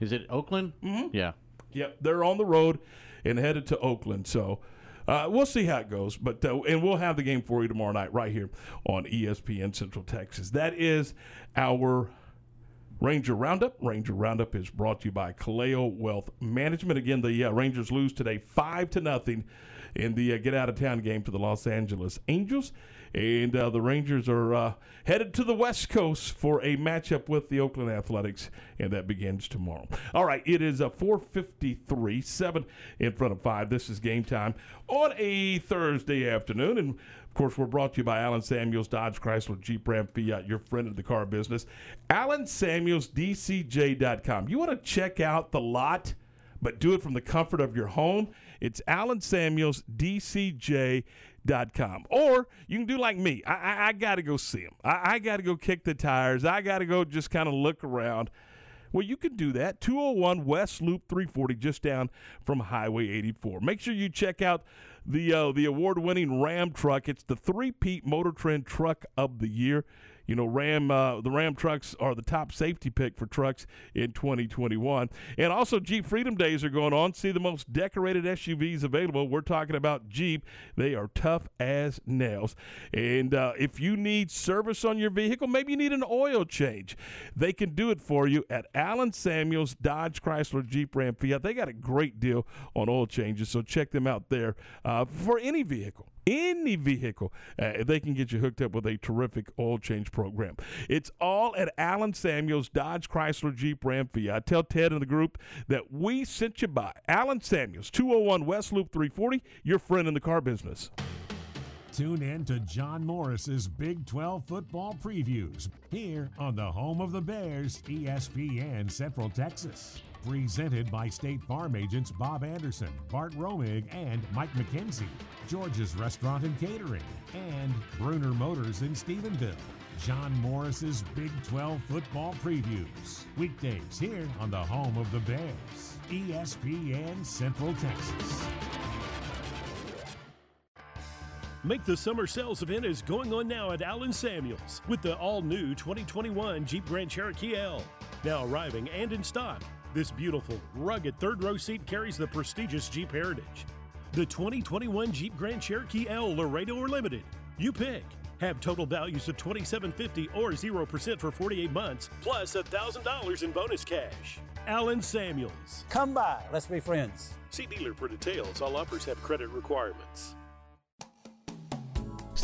is it Oakland? Mm-hmm. Yeah. Yep, they're on the road and headed to Oakland. So uh, we'll see how it goes. But uh, and we'll have the game for you tomorrow night right here on ESPN Central Texas. That is our Ranger Roundup. Ranger Roundup is brought to you by Kaleo Wealth Management. Again, the uh, Rangers lose today five to nothing in the uh, get out of town game to the Los Angeles Angels. And uh, the Rangers are uh, headed to the West Coast for a matchup with the Oakland Athletics, and that begins tomorrow. All right, it is a 4:53, seven in front of five. This is game time on a Thursday afternoon, and of course, we're brought to you by Allen Samuels, Dodge Chrysler, Jeep Ram Fiat, your friend in the car business. Allen Samuels. You want to check out the lot, but do it from the comfort of your home? It's Allen Samuels, DCJ.com. Or you can do like me. I, I, I got to go see them. I, I got to go kick the tires. I got to go just kind of look around. Well, you can do that. 201 West Loop 340, just down from Highway 84. Make sure you check out the uh, the award winning Ram truck. It's the three Pete Motor Trend Truck of the Year. You know, Ram uh, the Ram trucks are the top safety pick for trucks in 2021. And also, Jeep Freedom Days are going on. See the most decorated SUVs available. We're talking about Jeep. They are tough as nails. And uh, if you need service on your vehicle, maybe you need an oil change, they can do it for you at Allen Samuels Dodge Chrysler Jeep Ram Fiat. They got a great deal on oil changes, so check them out there uh, for any vehicle any vehicle, uh, they can get you hooked up with a terrific oil change program. It's all at Allen Samuels Dodge Chrysler Jeep Ram Fiat. I tell Ted and the group that we sent you by Allen Samuels, 201 West Loop 340, your friend in the car business. Tune in to John Morris's Big 12 football previews here on the home of the Bears, ESPN Central Texas. Presented by State Farm agents Bob Anderson, Bart Romig, and Mike McKenzie. George's Restaurant and Catering, and Bruner Motors in Stephenville. John Morris's Big 12 football previews. Weekdays here on the home of the Bears, ESPN Central Texas. Make the summer sales event is going on now at Allen Samuels with the all new 2021 Jeep Grand Cherokee L. Now arriving and in stock, this beautiful, rugged third row seat carries the prestigious Jeep heritage. The 2021 Jeep Grand Cherokee L Laredo or Limited. You pick. Have total values of 2750 or 0% for 48 months, plus $1,000 in bonus cash. Allen Samuels. Come by, let's be friends. See dealer for details. All offers have credit requirements.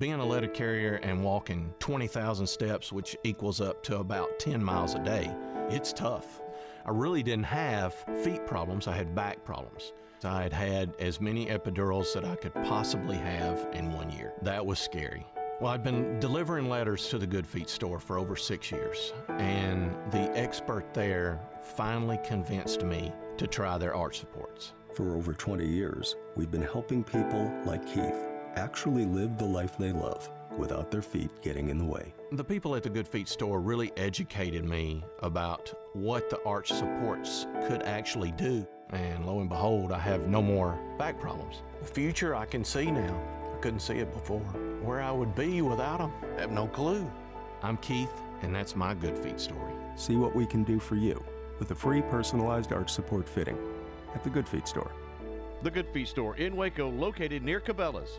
Being a letter carrier and walking 20,000 steps, which equals up to about 10 miles a day, it's tough. I really didn't have feet problems, I had back problems. I had had as many epidurals that I could possibly have in one year. That was scary. Well, I'd been delivering letters to the Good Feet store for over six years, and the expert there finally convinced me to try their arch supports. For over 20 years, we've been helping people like Keith actually live the life they love without their feet getting in the way. The people at the Good Feet store really educated me about what the arch supports could actually do. And lo and behold, I have no more back problems. The future I can see now. I couldn't see it before. Where I would be without them, I have no clue. I'm Keith, and that's my Good Feet story. See what we can do for you with a free personalized arch support fitting at the Good Feet store. The Good Feet store in Waco, located near Cabela's.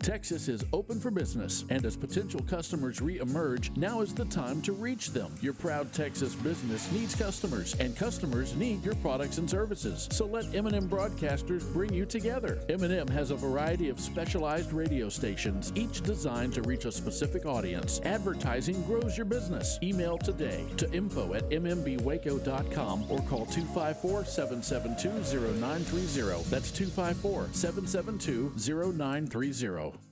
Texas is open for business, and as potential customers re-emerge, now is the time to reach them. Your proud Texas business needs customers, and customers need your products and services. So let M&M Broadcasters bring you together. M&M has a variety of specialized radio stations, each designed to reach a specific audience. Advertising grows your business. Email today to info at mmbwaco.com or call 254-772-0930. That's 254-772-0930.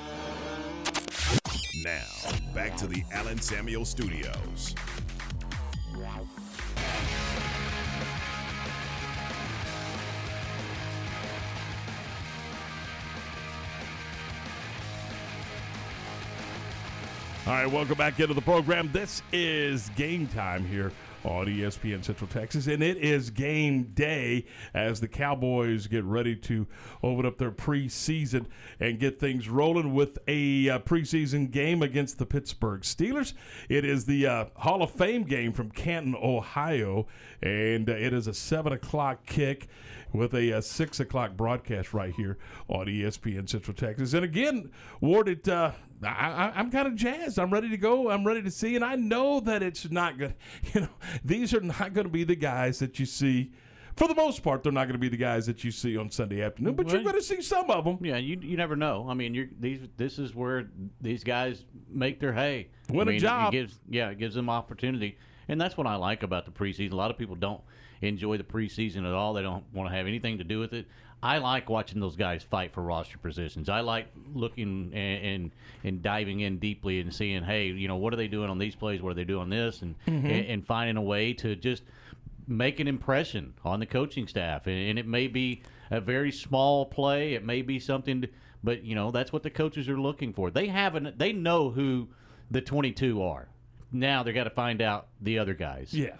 Now, back to the Allen Samuel Studios. All right, welcome back into the program. This is game time here on ESPN Central Texas, and it is game day as the Cowboys get ready to open up their preseason and get things rolling with a uh, preseason game against the Pittsburgh Steelers. It is the uh, Hall of Fame game from Canton, Ohio, and uh, it is a seven o'clock kick with a, uh six o'clock broadcast right here on ESPN Central Texas. And again, Ward, it, uh, I, I, I'm kind of jazzed. I'm ready to go. I'm ready to see, and I know that it's not good. You know, these are not going to be the guys that you see for the most part, they're not going to be the guys that you see on Sunday afternoon, but you're going to see some of them. Yeah, you you never know. I mean, you're, these this is where these guys make their hay. Win I a mean, job. It gives yeah, it gives them opportunity, and that's what I like about the preseason. A lot of people don't enjoy the preseason at all. They don't want to have anything to do with it. I like watching those guys fight for roster positions. I like looking and, and and diving in deeply and seeing, hey, you know, what are they doing on these plays? What are they doing on this? And Mm-hmm. Mhm. and, and finding a way to just make an impression on the coaching staff. And, and it may be a very small play. It may be something, to, but you know that's what the coaches are looking for. They haven't. They know who the 22 are. Now they got to find out the other guys. Yeah,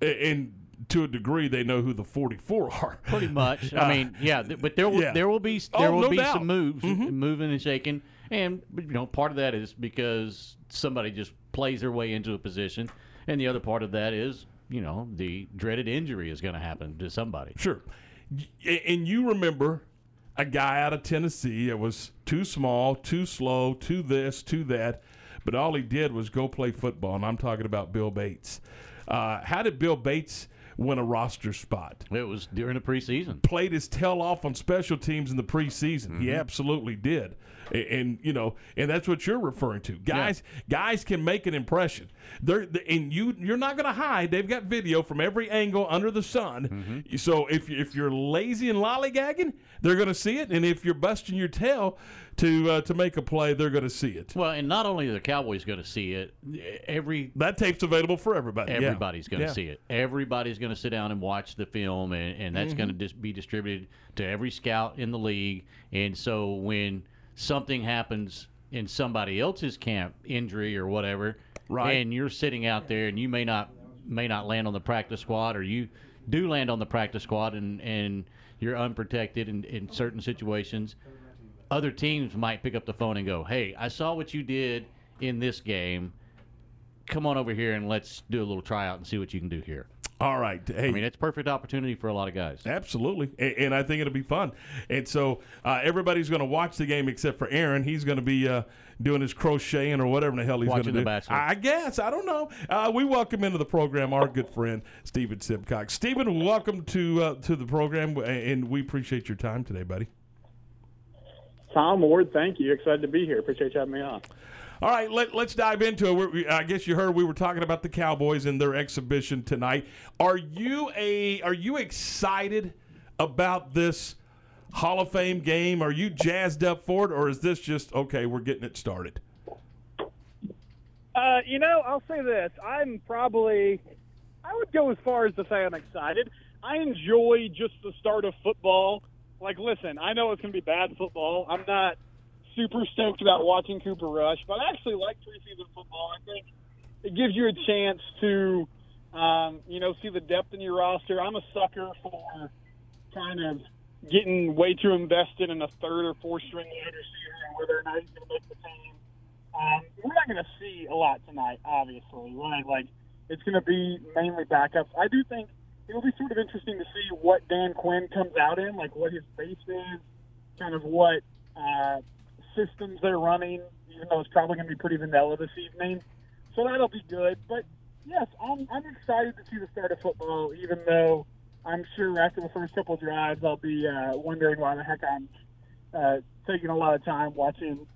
and to a degree, they know who the 44 are. Pretty much. Uh, I mean, yeah, th- but there will yeah. there will be Oh, there will no be doubt. some moves, Mhm. moving and shaking, and you know part of that is because somebody just plays their way into a position, and the other part of that is you know the dreaded injury is going to happen to somebody. Sure. And you remember a guy out of Tennessee that was too small, too slow, too this, too that, but all he did was go play football, and I'm talking about Bill Bates. Uh, how did Bill Bates win a roster spot? It was during the preseason. Played his tail off on special teams in the preseason. He Mhm. absolutely did. And, you know, and that's what you're referring to. Guys, guys can make an impression. They're and you you're not going to hide. They've got video from every angle under the sun. So if if you're lazy and lollygagging, they're going to see it. And if you're busting your tail to uh, to make a play, they're going to see it. Well, and not only are the Cowboys going to see it, every that tape's available for everybody. Yeah. Everybody's going to Yeah. see it. Everybody's going to sit down and watch the film, and, and that's going to dis- be distributed to every scout in the league. And so when something happens in somebody else's camp, injury or whatever, Right. and you're sitting out there and you may not may not land on the practice squad, or you do land on the practice squad, and and you're unprotected in, in certain situations. Other teams might pick up the phone and go, "Hey, I saw what you did in this game. Come on over here and let's do a little tryout and see what you can do here." All right. Hey, I mean, it's perfect opportunity for a lot of guys. Absolutely, and, and I think it'll be fun. And so uh, everybody's going to watch the game except for Aaron. He's going to be uh, doing his crocheting or whatever the hell he's going to Watching do. The Bachelor. I guess I don't know. Uh, we welcome into the program our good friend Stephen Simcox. Stephen, welcome to uh, to the program, and we appreciate your time today, buddy. Tom Ward, thank you. Excited to be here. Appreciate you having me on. All right, let, let's dive into it. We're- I guess you heard we were talking about the Cowboys and their exhibition tonight. Are you a Are you excited about this Hall of Fame game? Are you jazzed up for it, or is this just okay? We're getting it started. Uh, you know, I'll say this. I'm probably, I would go as far as to say I'm excited. I enjoy just the start of football. Like, listen, I know it's going to be bad football. I'm not super stoked about watching Cooper Rush, but I actually like preseason football. I think it gives you a chance to, um, you know, see the depth in your roster. I'm a sucker for kind of getting way too invested in a third or fourth string wide receiver and whether or not he's going to make the team. Um, we're not going to see a lot tonight, obviously, right? Like, it's going to be mainly backups. I do think it'll be sort of interesting to see what Dan Quinn comes out in, like what his base is, kind of what uh, systems they're running, even though it's probably going to be pretty vanilla this evening. So that'll be good. But yes, I'm, I'm excited to see the start of football, even though I'm sure after the first couple drives, I'll be uh, wondering why the heck I'm uh, taking a lot of time watching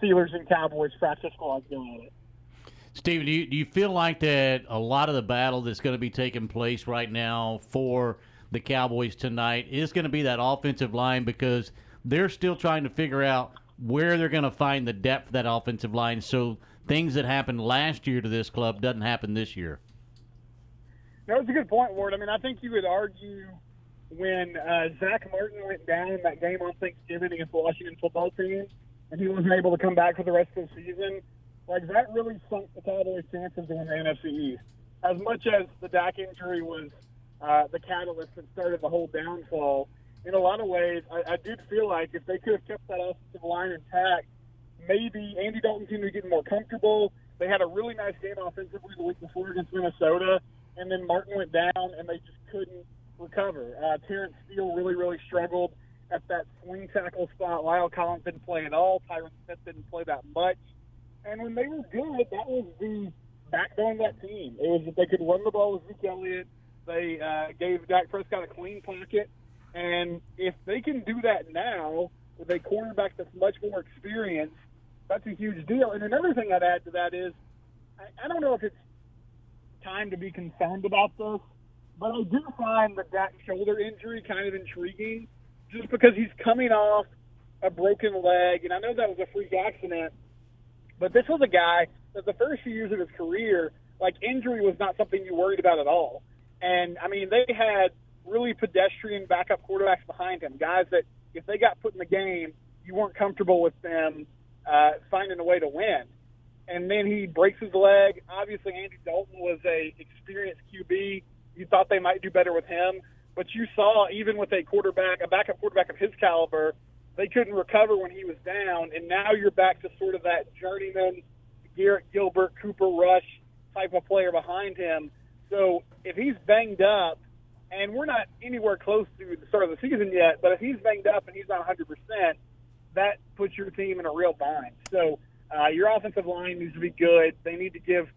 Steelers and Cowboys practice squads go at it. Steven, do you, do you feel like that a lot of the battle that's going to be taking place right now for the Cowboys tonight is going to be that offensive line because they're still trying to figure out where they're going to find the depth of that offensive line so things that happened last year to this club doesn't happen this year? No, it's a good point, Ward. I mean, I think you would argue when uh, Zack Martin went down in that game on Thanksgiving against the Washington football team, and he wasn't able to come back for the rest of the season, like that really sunk the Cowboys' chances to win the NFC East. As much as the Dak injury was uh, the catalyst that started the whole downfall, in a lot of ways, I, I did feel like if they could have kept that offensive line intact, maybe Andy Dalton seemed to be getting more comfortable. They had a really nice game offensively the week before against Minnesota, and then Martin went down, and they just couldn't recover. Uh, Terence Steele really, really struggled at that swing tackle spot. La'el Collins didn't play at all. Tyron Smith didn't play that much. And when they were good, that was the backbone of that team. It was that they could run the ball with Zeke Elliott. They uh, gave Dak Prescott a clean pocket, and if they can do that now with a quarterback that's much more experienced, that's a huge deal. And another thing I'd add to that is, I, I don't know if it's time to be concerned about this, but I do find the Dak shoulder injury kind of intriguing, just because he's coming off a broken leg, and I know that was a freak accident, but this was a guy that the first few years of his career, like injury was not something you worried about at all. And I mean, they had really pedestrian backup quarterbacks behind him, guys that if they got put in the game, you weren't comfortable with them uh, finding a way to win. And then he breaks his leg. Obviously, Andy Dalton was a experienced QB. You thought they might do better with him, but you saw even with a quarterback, a backup quarterback of his caliber, they couldn't recover when he was down. And now you're back to sort of that journeyman Garrett Gilbert, Cooper Rush type of player behind him. So if he's banged up, and we're not anywhere close to the start of the season yet, but if he's banged up and he's not 100%, that puts your team in a real bind. So uh, your offensive line needs to be good. They need to give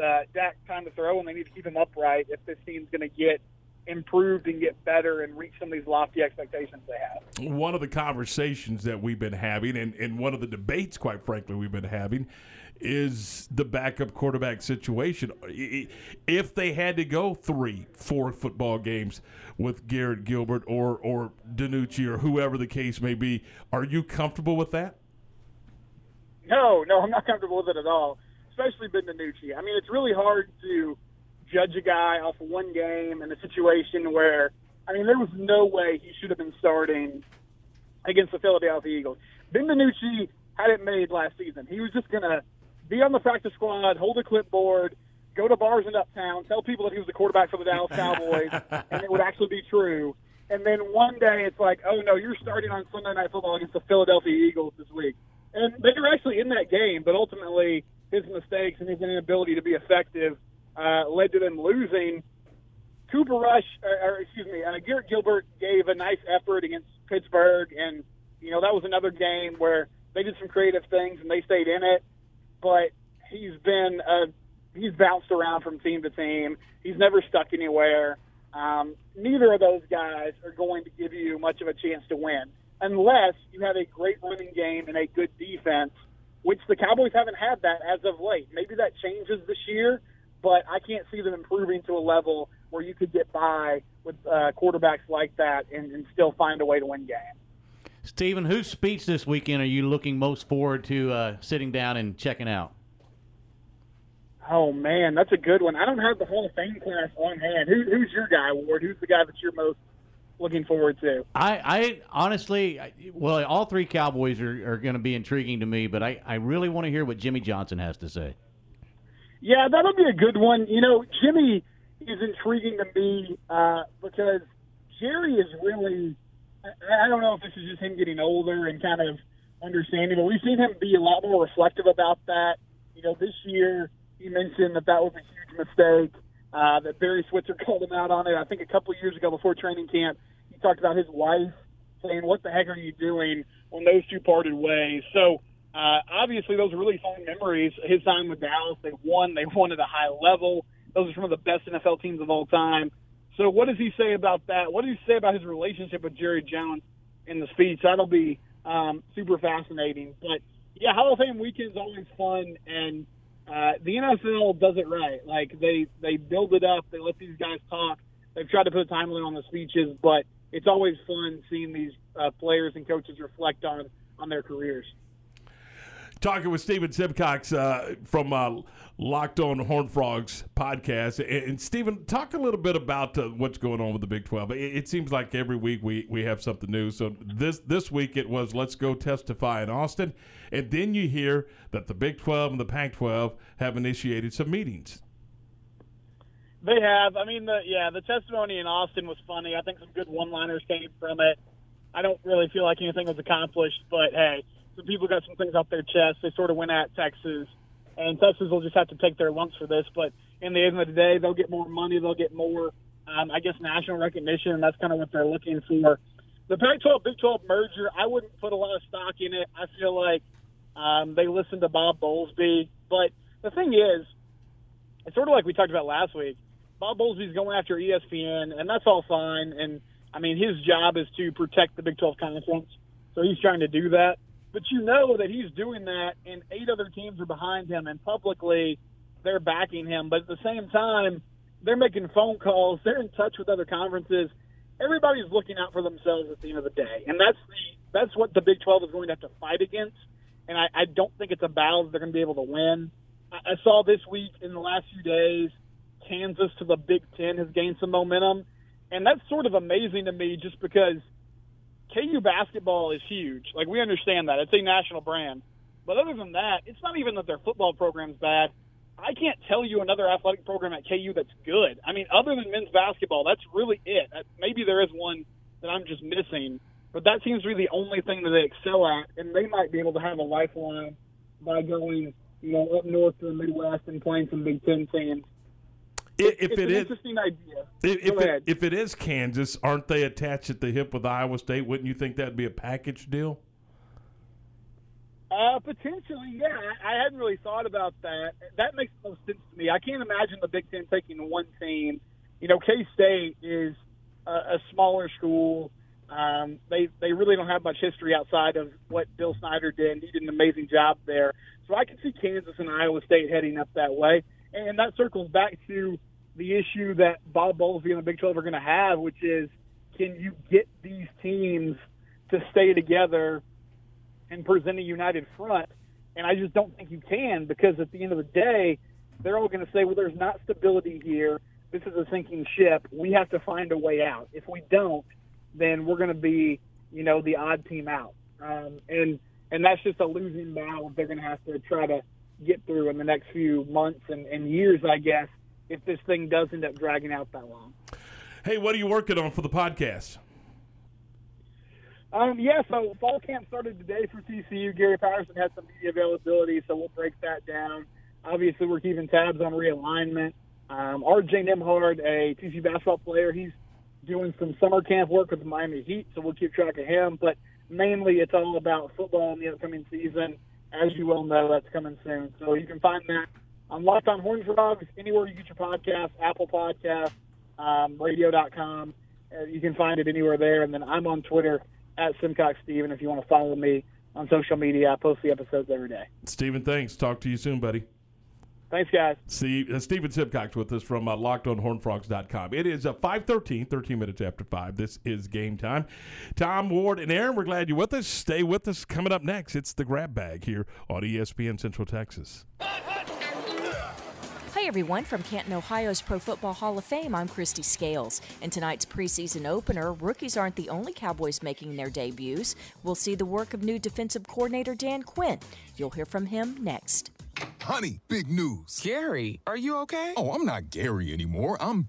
uh, Dak time to throw, and they need to keep him upright if this team's going to get improved and get better and reach some of these lofty expectations they have. One of the conversations that we've been having, and, and one of the debates, quite frankly, we've been having, is the backup quarterback situation. If they had to go three, four football games with Garrett Gilbert or or DiNucci or whoever the case may be, are you comfortable with that? No, no, I'm not comfortable with it at all, especially Ben DiNucci. I mean, it's really hard to judge a guy off of one game in a situation where, I mean, there was no way he should have been starting against the Philadelphia Eagles. Ben DiNucci had it made last season. He was just going to be on the practice squad, hold a clipboard, go to bars in uptown, tell people that he was the quarterback for the Dallas Cowboys, and it would actually be true. And then one day it's like, oh no, you're starting on Sunday Night Football against the Philadelphia Eagles this week. And they were actually in that game, but ultimately his mistakes and his inability to be effective uh, led to them losing. Cooper Rush, or, or excuse me, uh, Garrett Gilbert gave a nice effort against Pittsburgh, and you know that was another game where they did some creative things and they stayed in it. But he's been uh, he's bounced around from team to team. He's never stuck anywhere. Um, neither of those guys are going to give you much of a chance to win unless you have a great running game and a good defense, which the Cowboys haven't had that as of late. Maybe that changes this year, but I can't see them improving to a level where you could get by with uh, quarterbacks like that and, and still find a way to win games. Stephen, whose speech this weekend are you looking most forward to uh, sitting down and checking out? Oh man, that's a good one. I don't have the Hall of Fame class on hand. Who, who's your guy, Ward? Who's the guy that you're most looking forward to? I, I honestly, I- well, all three Cowboys are, are going to be intriguing to me, but I, I really want to hear what Jimmy Johnson has to say. Yeah, that'll be a good one. You know, Jimmy is intriguing to me uh, because Jerry is really. I, don't know if this is just him getting older and kind of understanding, but we've seen him be a lot more reflective about that. You know, this year he mentioned that that was a huge mistake. Uh, that Barry Switzer called him out on it. I think a couple years ago before training camp, he talked about his wife saying, "What the heck are you doing?" When those two parted ways. So uh, obviously, those are really fond memories. His time with Dallas, they won. They won at a high level. Those are some of the best NFL teams of all time. So, what does he say about that? What does he say about his relationship with Jerry Jones in the speech? That'll be um, super fascinating. But yeah, Hall of Fame weekend is always fun, and uh, the NFL does it right. Like they they build it up. They let these guys talk. They've tried to put a time limit on the speeches, but it's always fun seeing these uh, players and coaches reflect on on their careers. Talking with Stephen Simcox uh, from uh, Locked On Horned Frogs podcast. And, and Stephen, talk a little bit about uh, what's going on with the Big 12. It, it seems like every week we, we have something new. So this, this week it was let's go testify in Austin. And then you hear that the Big 12 and the Pac 12 have initiated some meetings. They have. I mean, the yeah, the testimony in Austin was funny. I think some good one-liners came from it. I don't really feel like anything was accomplished, but hey, people got some things off their chest. They sort of went at Texas, and Texas will just have to take their lumps for this. But in the end of the day, they'll get more money. They'll get more, um, I guess, national recognition, and that's kind of what they're looking for. The Pac-12 Big 12 merger, I wouldn't put a lot of stock in it. I feel like um, they listened to Bob Bowlesby, but the thing is, it's sort of like we talked about last week. Bob Bowlesby's going after ESPN, and that's all fine. And I mean, his job is to protect the Big 12 conference, so he's trying to do that. But you know that he's doing that, and eight other teams are behind him, and publicly they're backing him. But at the same time, they're making phone calls. They're in touch with other conferences. Everybody's looking out for themselves at the end of the day, and that's the that's what the Big 12 is going to have to fight against. And I, I don't think it's a battle that they're going to be able to win. I, I saw this week in the last few days, Kansas to the Big Ten has gained some momentum, and that's sort of amazing to me, just because KU basketball is huge. Like we understand that it's a national brand, but other than that, it's not even that their football program's bad. I can't tell you another athletic program at KU that's good. I mean, other than men's basketball, that's really it. Maybe there is one that I'm just missing, but that seems to be the only thing that they excel at, and they might be able to have a lifeline by going, you know, up north to the Midwest and playing some Big Ten teams. If, if it's it an is, interesting idea. if, if, it, if it is Kansas, aren't they attached at the hip with Iowa State? Wouldn't you think that'd be a package deal? Uh, potentially, yeah. I, hadn't really thought about that. That makes no sense to me. I can't imagine the Big Ten taking one team. You know, K State is a, a smaller school. Um, they they really don't have much history outside of what Bill Snyder did. He did an amazing job there. So I can see Kansas and Iowa State heading up that way, and that circles back to the issue that Bob Bowlesby and the Big 12 are going to have, which is can you get these teams to stay together and present a united front? And I just don't think you can because at the end of the day, they're all going to say, well, there's not stability here. This is a sinking ship. We have to find a way out. If we don't, then we're going to be, you know, the odd team out. Um, and and that's just a losing battle they're going to have to try to get through in the next few months and, and years, I guess, if this thing does end up dragging out that long. Hey, what are you working on for the podcast? Um, yeah, so fall camp started today for TCU. Gary Patterson had some media availability, so we'll break that down. Obviously, we're keeping tabs on realignment. Um, RJ Nembhard, a TCU basketball player, he's doing some summer camp work with the Miami Heat, so we'll keep track of him. But mainly, it's all about football in the upcoming season. As you well know, that's coming soon. So you can find that on Locked On Horns Frogs, anywhere you get your podcast, Apple Podcast, um, radio.com. Uh, you can find it anywhere there. And then I'm on Twitter at Simcox Steven if you want to follow me on social media. I post the episodes every day. Stephen, thanks. Talk to you soon, buddy. Thanks, guys. See, uh, Stephen Simcox with us from uh, LockedOnHornFrogs.com. It is uh, 5.13, 13 minutes after 5. This is game time. Tom, Ward, and Aaron, we're glad you're with us. Stay with us. Coming up next, it's the Grab Bag here on ESPN Central Texas. Hi, everyone. From Canton, Ohio's Pro Football Hall of Fame, I'm Kristi Scales. In tonight's preseason opener, rookies aren't the only Cowboys making their debuts. We'll see the work of new defensive coordinator Dan Quinn. You'll hear from him next. Honey, big news. Gary, are you okay? Oh, I'm not Gary anymore. I'm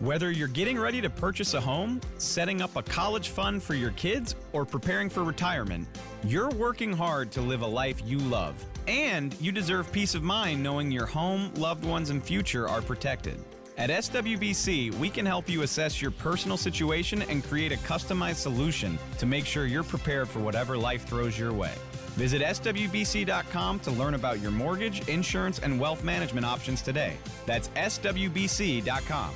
Whether you're getting ready to purchase a home, setting up a college fund for your kids, or preparing for retirement, you're working hard to live a life you love. And you deserve peace of mind knowing your home, loved ones, and future are protected. At SWBC, we can help you assess your personal situation and create a customized solution to make sure you're prepared for whatever life throws your way. Visit SWBC.com to learn about your mortgage, insurance, and wealth management options today. That's SWBC.com.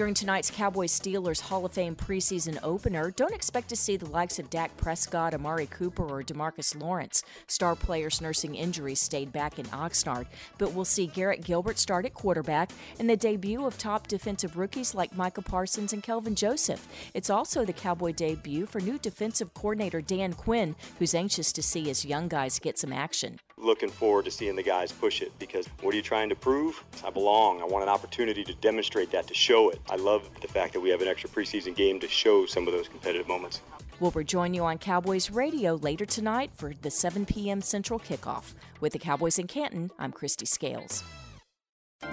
During tonight's Cowboys Steelers Hall of Fame preseason opener, don't expect to see the likes of Dak Prescott, Amari Cooper, or DeMarcus Lawrence. Star players nursing injuries stayed back in Oxnard, but we'll see Garrett Gilbert start at quarterback and the debut of top defensive rookies like Micah Parsons and Kelvin Joseph. It's also the Cowboy debut for new defensive coordinator Dan Quinn, who's anxious to see his young guys get some action. Looking forward to seeing the guys push it because what are you trying to prove? I belong. I want an opportunity to demonstrate that, to show it. I love the fact that we have an extra preseason game to show some of those competitive moments. We'll rejoin you on Cowboys Radio later tonight for the 7 p.m. Central kickoff. With the Cowboys in Canton, I'm Kristi Scales.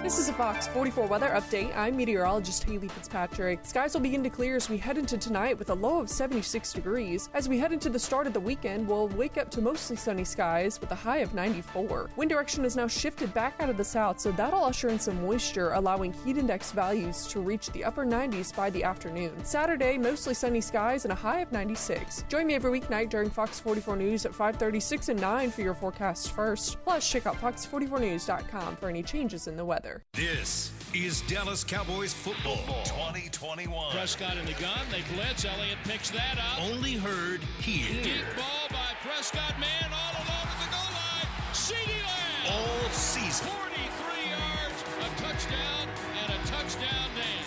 This is a Fox 44 weather update. I'm meteorologist Haley Fitzpatrick. Skies will begin to clear as we head into tonight with a low of 76 degrees. As we head into the start of the weekend, we'll wake up to mostly sunny skies with a high of 94. Wind direction is now shifted back out of the south, so that'll usher in some moisture, allowing heat index values to reach the upper 90s by the afternoon. Saturday, mostly sunny skies and a high of 96. Join me every weeknight during Fox 44 News at 5:36 and 9 for your forecast first. Plus, check out fox44news.com for any changes in the weather. This is Dallas Cowboys football 2021. Prescott in the gun. They blitz. Elliott picks that up. Only heard here. Deep ball by Prescott. Man all alone at the goal line. CeeDee Lamb. All season. 43 yards, a touchdown, and a touchdown dance.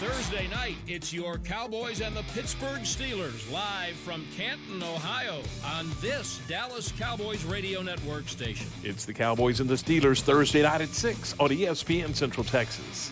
Thursday night, it's your Cowboys and the Pittsburgh Steelers live from Canton, Ohio on this Dallas Cowboys radio network station. It's the Cowboys and the Steelers Thursday night at 6 on ESPN Central Texas.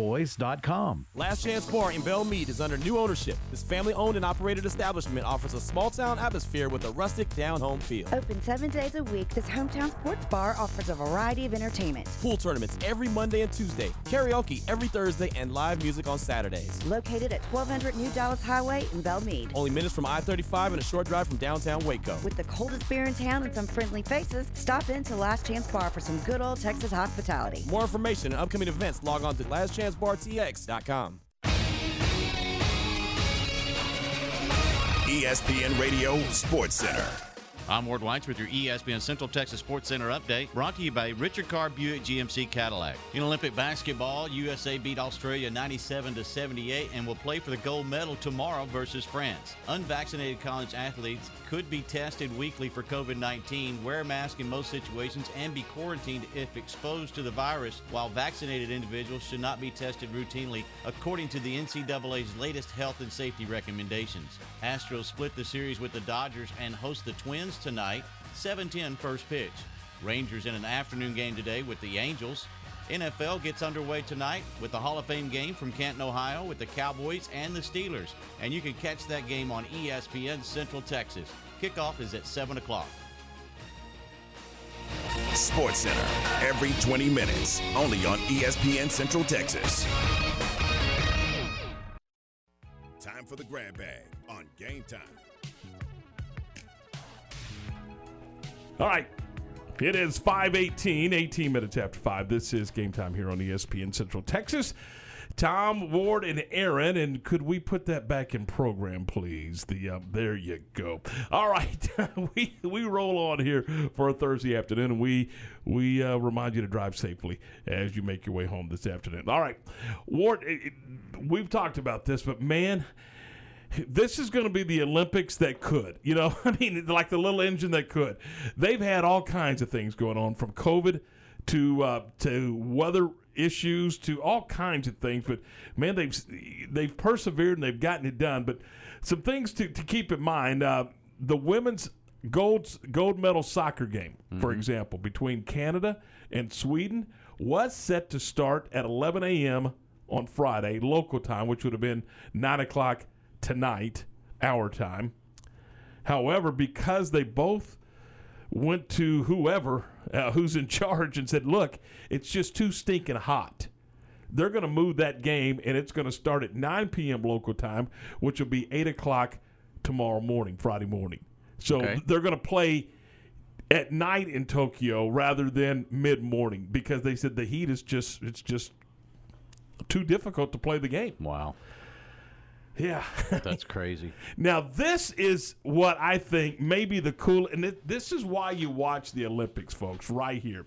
pioneerboys.com. Last Chance Bar in Bellmead is under new ownership. This family owned and operated establishment offers a small town atmosphere with a rustic down home feel. Open seven days a week, this hometown sports bar offers a variety of entertainment. Pool tournaments every Monday and Tuesday, karaoke every Thursday, and live music on Saturdays. Located at 1200 New Dallas Highway in Bellmead. Only minutes from I 35 and a short drive from downtown Waco. With the coldest beer in town and some friendly faces, stop in to Last Chance Bar for some good old Texas hospitality. More information and upcoming events, log on to lastchancebartx.com. ESPN Radio Sports Center. I'm Ward Whites with your ESPN Central Texas Sports Center update, brought to you by Richard Carr Buick GMC Cadillac. In Olympic basketball, USA beat Australia 97 to 78 and will play for the gold medal tomorrow versus France. Unvaccinated college athletes could be tested weekly for COVID-19, wear a mask in most situations, and be quarantined if exposed to the virus, while vaccinated individuals should not be tested routinely, according to the NCAA's latest health and safety recommendations. Astros split the series with the Dodgers and host the Twins tonight, 7-10 first pitch. Rangers in an afternoon game today with the Angels. NFL gets underway tonight with the Hall of Fame game from Canton, Ohio with the Cowboys and the Steelers. And you can catch that game on ESPN Central Texas. Kickoff is at 7 o'clock. Sports Center every 20 minutes, only on ESPN Central Texas. Time for the grab bag on game time. All right. It is 518, 18 minutes after 5. This is game time here on ESPN Central Texas. Tom, Ward, and Aaron, and could we put that back in program, please? The um, there you go. All right, we we roll on here for a Thursday afternoon, and we we uh, remind you to drive safely as you make your way home this afternoon. All right, Ward, it, it, we've talked about this, but man, this is going to be the Olympics that could. You know, I mean, like the little engine that could. They've had all kinds of things going on from COVID to uh, to weather issues to all kinds of things. But man, they've they've persevered and they've gotten it done. But some things to, to keep in mind: uh, the women's gold gold medal soccer game, for example, between Canada and Sweden was set to start at 11 a.m. on Friday local time, which would have been nine o'clock tonight, our time. However, because they both went to whoever uh, who's in charge and said, "Look, it's just too stinking hot." They're going to move that game, and it's going to start at 9 p.m. local time, which will be 8 o'clock tomorrow morning, Friday morning. So Okay. they're going to play at night in Tokyo rather than mid morning because they said the heat is just it's just too difficult to play the game. Wow. Yeah. That's crazy. Now, this is what I think maybe the cool, and it, this is why you watch the Olympics, folks, right here.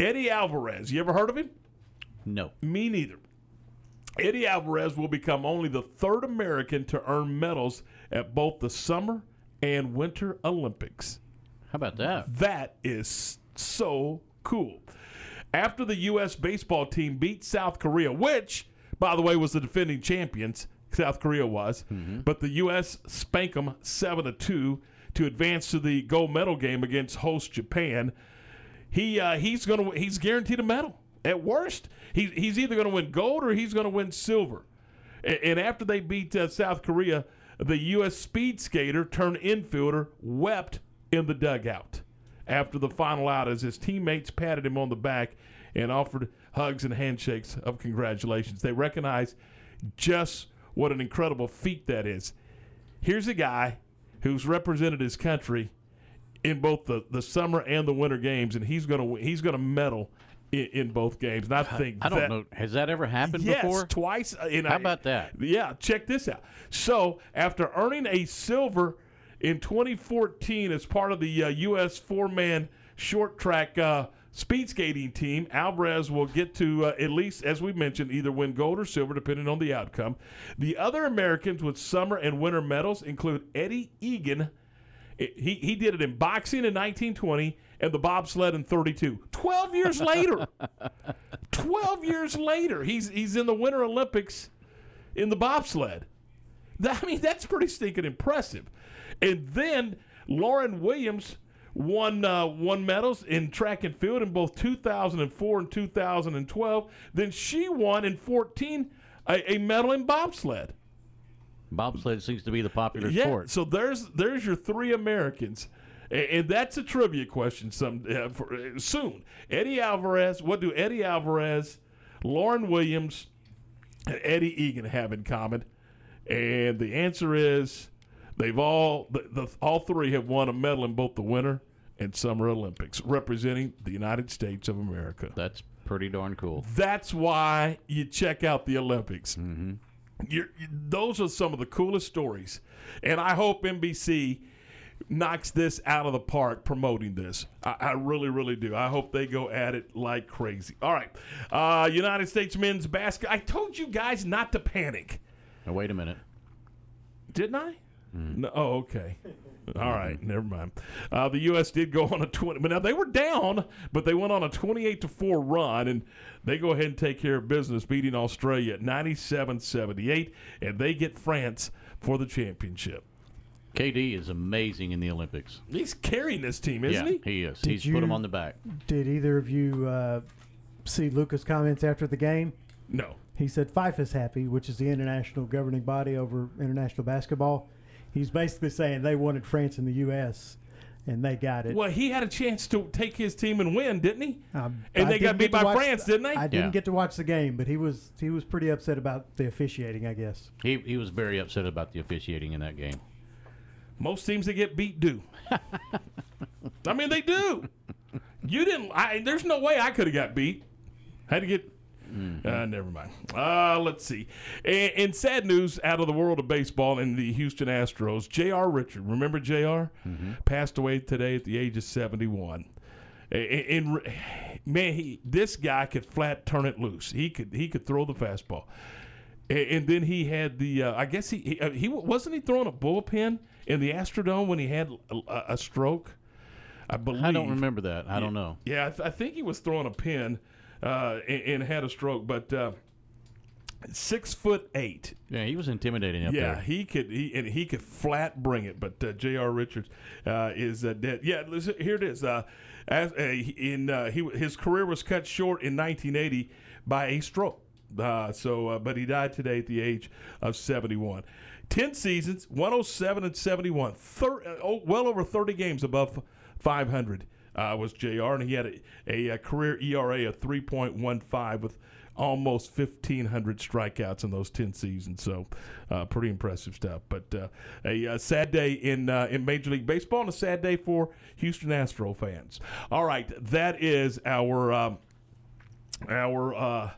Eddie Alvarez, you ever heard of him? No. Me neither. Eddie Alvarez will become only the third American to earn medals at both the Summer and Winter Olympics. How about that? That is so cool. after the U.S. baseball team beat South Korea, which, by the way, was the defending champions. South Korea was, but the U.S. spanked them seven to two to advance to the gold medal game against host Japan. He uh, he's gonna he's guaranteed a medal. At worst, he, he's either going to win gold or he's going to win silver. And, and after they beat uh, South Korea, the U.S. speed skater turned infielder wept in the dugout after the final out as his teammates patted him on the back and offered hugs and handshakes of congratulations. They recognize just what an incredible feat that is. Here's a guy who's represented his country in both the, the summer and the winter games, and he's gonna he's gonna medal in, in both games. And I think I don't that- know. Has that ever happened yes, before? twice. uh, And How about that? Yeah, check this out. So after earning a silver in 2014 as part of the uh, U.S. four-man short track uh, speed skating team, Alvarez will get to uh, at least, as we mentioned, either win gold or silver, depending on the outcome. The other Americans with summer and winter medals include Eddie Egan. He, he did it in boxing in 1920 and the bobsled in 32. 12 years later. 12 years later, he's he's in the Winter Olympics in the bobsled. I mean, that's pretty stinking impressive. And then Lauryn Williams won uh, won medals in track and field in both 2004 and 2012. Then she won in 14 a, a medal in bobsled. Bobsled seems to be the popular Yeah, sport. so there's there's your three Americans, and, that's a trivia question. Some uh, for, uh, soon. Eddie Alvarez. What do Eddie Alvarez, Lauryn Williams, and Eddie Egan have in common? And the answer is they've all the, the all three have won a medal in both the Winter and Summer Olympics, representing the United States of America. That's pretty darn cool. That's why you check out the Olympics. Mm-hmm. You're, you- those are some of the coolest stories, and I hope NBC knocks this out of the park promoting this. I, I really, really do. I hope they go at it like crazy. All right, uh, United States men's basketball. I told you guys not to panic. Now, wait a minute. Didn't I? No, oh, okay. All right, never mind. Uh, the U.S. did go on a twenty, but now they were down, but they went on a twenty-eight to four run, and they go ahead and take care of business, beating Australia at 97-78, and they get France for the championship. KD is amazing in the Olympics. He's carrying this team, isn't yeah, he? he is. Did He's put him on the back. Did either of you uh, see Lucas' comments after the game? No. He said FIBA's happy, which is the international governing body over international basketball. He's basically saying they wanted France in the U.S. and they got it. Well, he had a chance to take his team and win, didn't he? Um, and I they got beat by watch- France, didn't they? I didn't Yeah. get to watch the game, but he was he was pretty upset about the officiating. I guess. He he was very upset about the officiating in that game. Most teams that get beat do. I mean, they do. You didn't. I, there's no way I could have got beat. Had to get. Uh, never mind. Uh, let's see. And, and sad news out of the world of baseball in the Houston Astros. J.R. Richard, remember J.R. Passed away today at the age of 71. And, and man, he, this guy could flat turn it loose. He could he could throw the fastball. And, and then he had the. Uh, I guess he he, uh, he wasn't he throwing a bullpen in the Astrodome when he had a, a stroke. I believe. I don't remember that. I don't know. Yeah, I, th- I think he was throwing a pin uh, and, and had a stroke, but uh, six foot eight. Yeah, he was intimidating up yeah, there. he could. He and he could flat bring it. But uh, J.R. Richards uh, is uh, dead. Yeah, listen, here it is. Uh, as uh, in uh, he his career was cut short in 1980 by a stroke. Uh, so, uh, but he died today at the age of 71. 10 seasons, 107 and 71. Thir- oh, well over 30 games above 500 uh, was JR, and he had a, a, career ERA of 3.15 with almost 1,500 strikeouts in those 10 seasons. So, uh, pretty impressive stuff. But uh, a, uh sad day in uh, in Major League Baseball and a sad day for Houston Astro fans. All right, that is our um, our uh,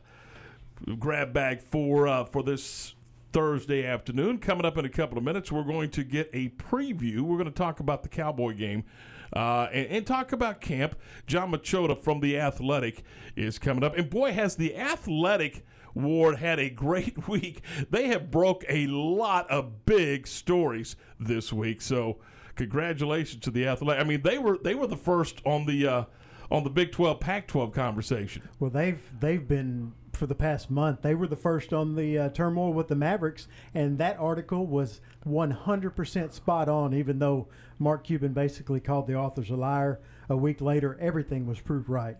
grab bag for uh, for this Thursday afternoon. Coming up in a couple of minutes, we're going to get a preview. We're going to talk about the Cowboy game. Uh, and, and talk about camp. Jon Machota from The Athletic is coming up. And boy, has The Athletic Ward had a great week. They have broke a lot of big stories this week. So congratulations to The Athletic. I mean, they were they were the first on the uh, on the Big 12 Pac 12 conversation. Well, they've they've been for the past month. They were the first on the uh, turmoil with the Mavericks, and that article was 100% spot on. Even though Mark Cuban basically called the authors a liar, a week later everything was proved right.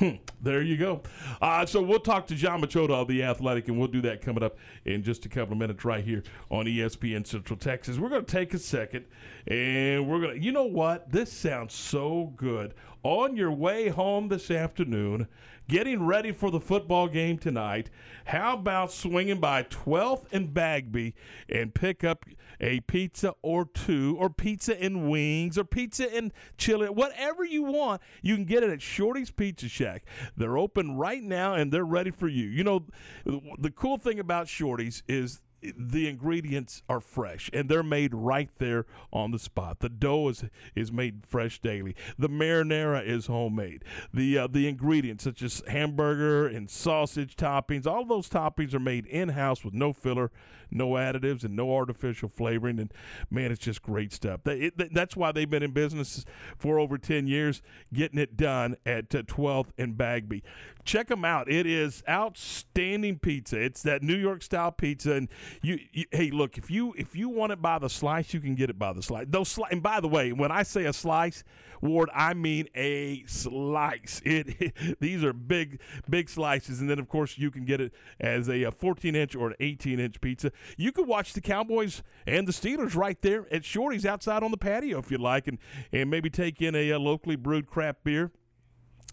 Hmm, there you go. Uh, so we'll talk to Jon Machota of the Athletic, and we'll do that coming up in just a couple of minutes right here on ESPN Central Texas. We're going to take a second, and we're going to. You know what? This sounds so good. On your way home this afternoon, getting ready for the football game tonight. How about swinging by 12th and Bagby and pick up a pizza or two, or pizza and wings, or pizza and chili, whatever you want. You can get it at Shorty's Pizza Shack. They're open right now and they're ready for you. You know, the cool thing about Shorty's is the ingredients are fresh and they're made right there on the spot. The dough is is made fresh daily. The marinara is homemade. The uh, the ingredients such as hamburger and sausage toppings, all those toppings are made in house with no filler, no additives, and no artificial flavoring. And man, it's just great stuff. They, it, that's why they've been in business for over ten years, getting it done at uh, 12th and Bagby. Check them out. It is outstanding pizza. It's that New York style pizza, and you, you, hey look if you if you want it by the slice you can get it by the slice those sli- and by the way when i say a slice ward i mean a slice it, these are big big slices and then of course you can get it as a, a 14 inch or an 18 inch pizza you could watch the cowboys and the steelers right there at shorty's outside on the patio if you like and and maybe take in a, a locally brewed craft beer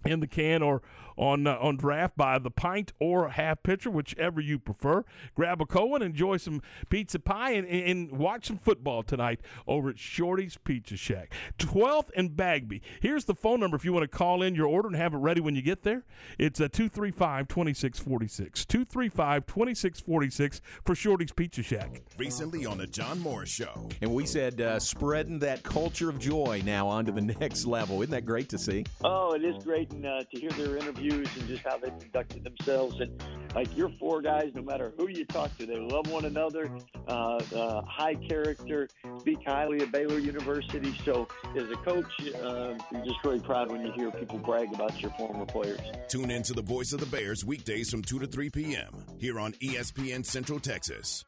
in the can or on uh, on draft by the pint or half pitcher, whichever you prefer. Grab a Cohen, enjoy some pizza pie, and, and watch some football tonight over at Shorty's Pizza Shack. 12th and Bagby. Here's the phone number if you want to call in your order and have it ready when you get there. It's a 235 2646. 235 2646 for Shorty's Pizza Shack. Recently on the John Morris Show. And we said uh, spreading that culture of joy now onto the next level. Isn't that great to see? Oh, it is great and, uh, to hear their interviews and just how they conducted themselves. And like your four guys, no matter who you talk to, they love one another. Uh, uh, high character, speak highly of Baylor University. So as a coach, uh, you're just really proud when you hear people brag about your former players. Tune in to the Voice of the Bears weekdays from 2 to 3 p.m. here on ESPN Central Texas.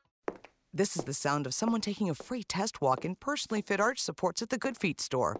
This is the sound of someone taking a free test walk in personally fit arch supports at the Good Feet store.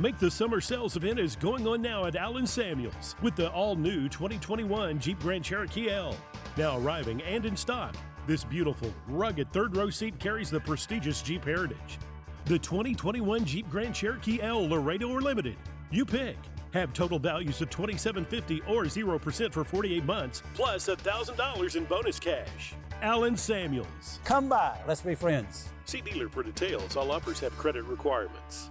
Make the summer sales event is going on now at Allen Samuels with the all new 2021 Jeep Grand Cherokee L. Now arriving and in stock, this beautiful, rugged third row seat carries the prestigious Jeep heritage. The 2021 Jeep Grand Cherokee L Laredo or Limited. You pick. Have total values of 2750 or 0% for 48 months, plus $1,000 in bonus cash. Allen Samuels. Come by, let's be friends. See dealer for details. All offers have credit requirements.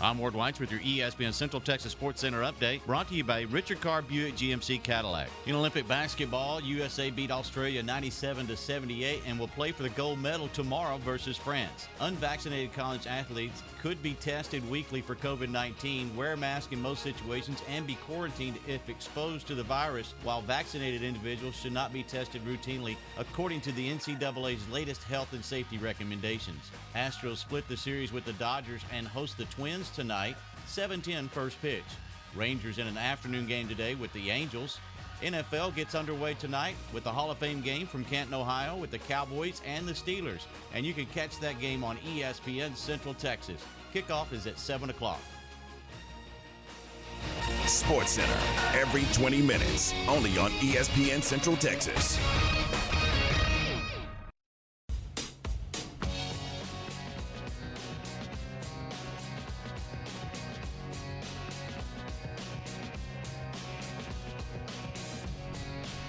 I'm Ward Weitz with your ESPN Central Texas Sports Center update, brought to you by Richard Carr Buick GMC Cadillac. In Olympic basketball, USA beat Australia 97 to 78 and will play for the gold medal tomorrow versus France. Unvaccinated college athletes could be tested weekly for COVID-19, wear a mask in most situations, and be quarantined if exposed to the virus, while vaccinated individuals should not be tested routinely, according to the NCAA's latest health and safety recommendations. Astros split the series with the Dodgers and host the Twins tonight, 7-10 first pitch. Rangers in an afternoon game today with the Angels. NFL gets underway tonight with the Hall of Fame game from Canton, Ohio with the Cowboys and the Steelers. And you can catch that game on ESPN Central Texas. Kickoff is at 7 o'clock. Sports Center, every 20 minutes, only on ESPN Central Texas.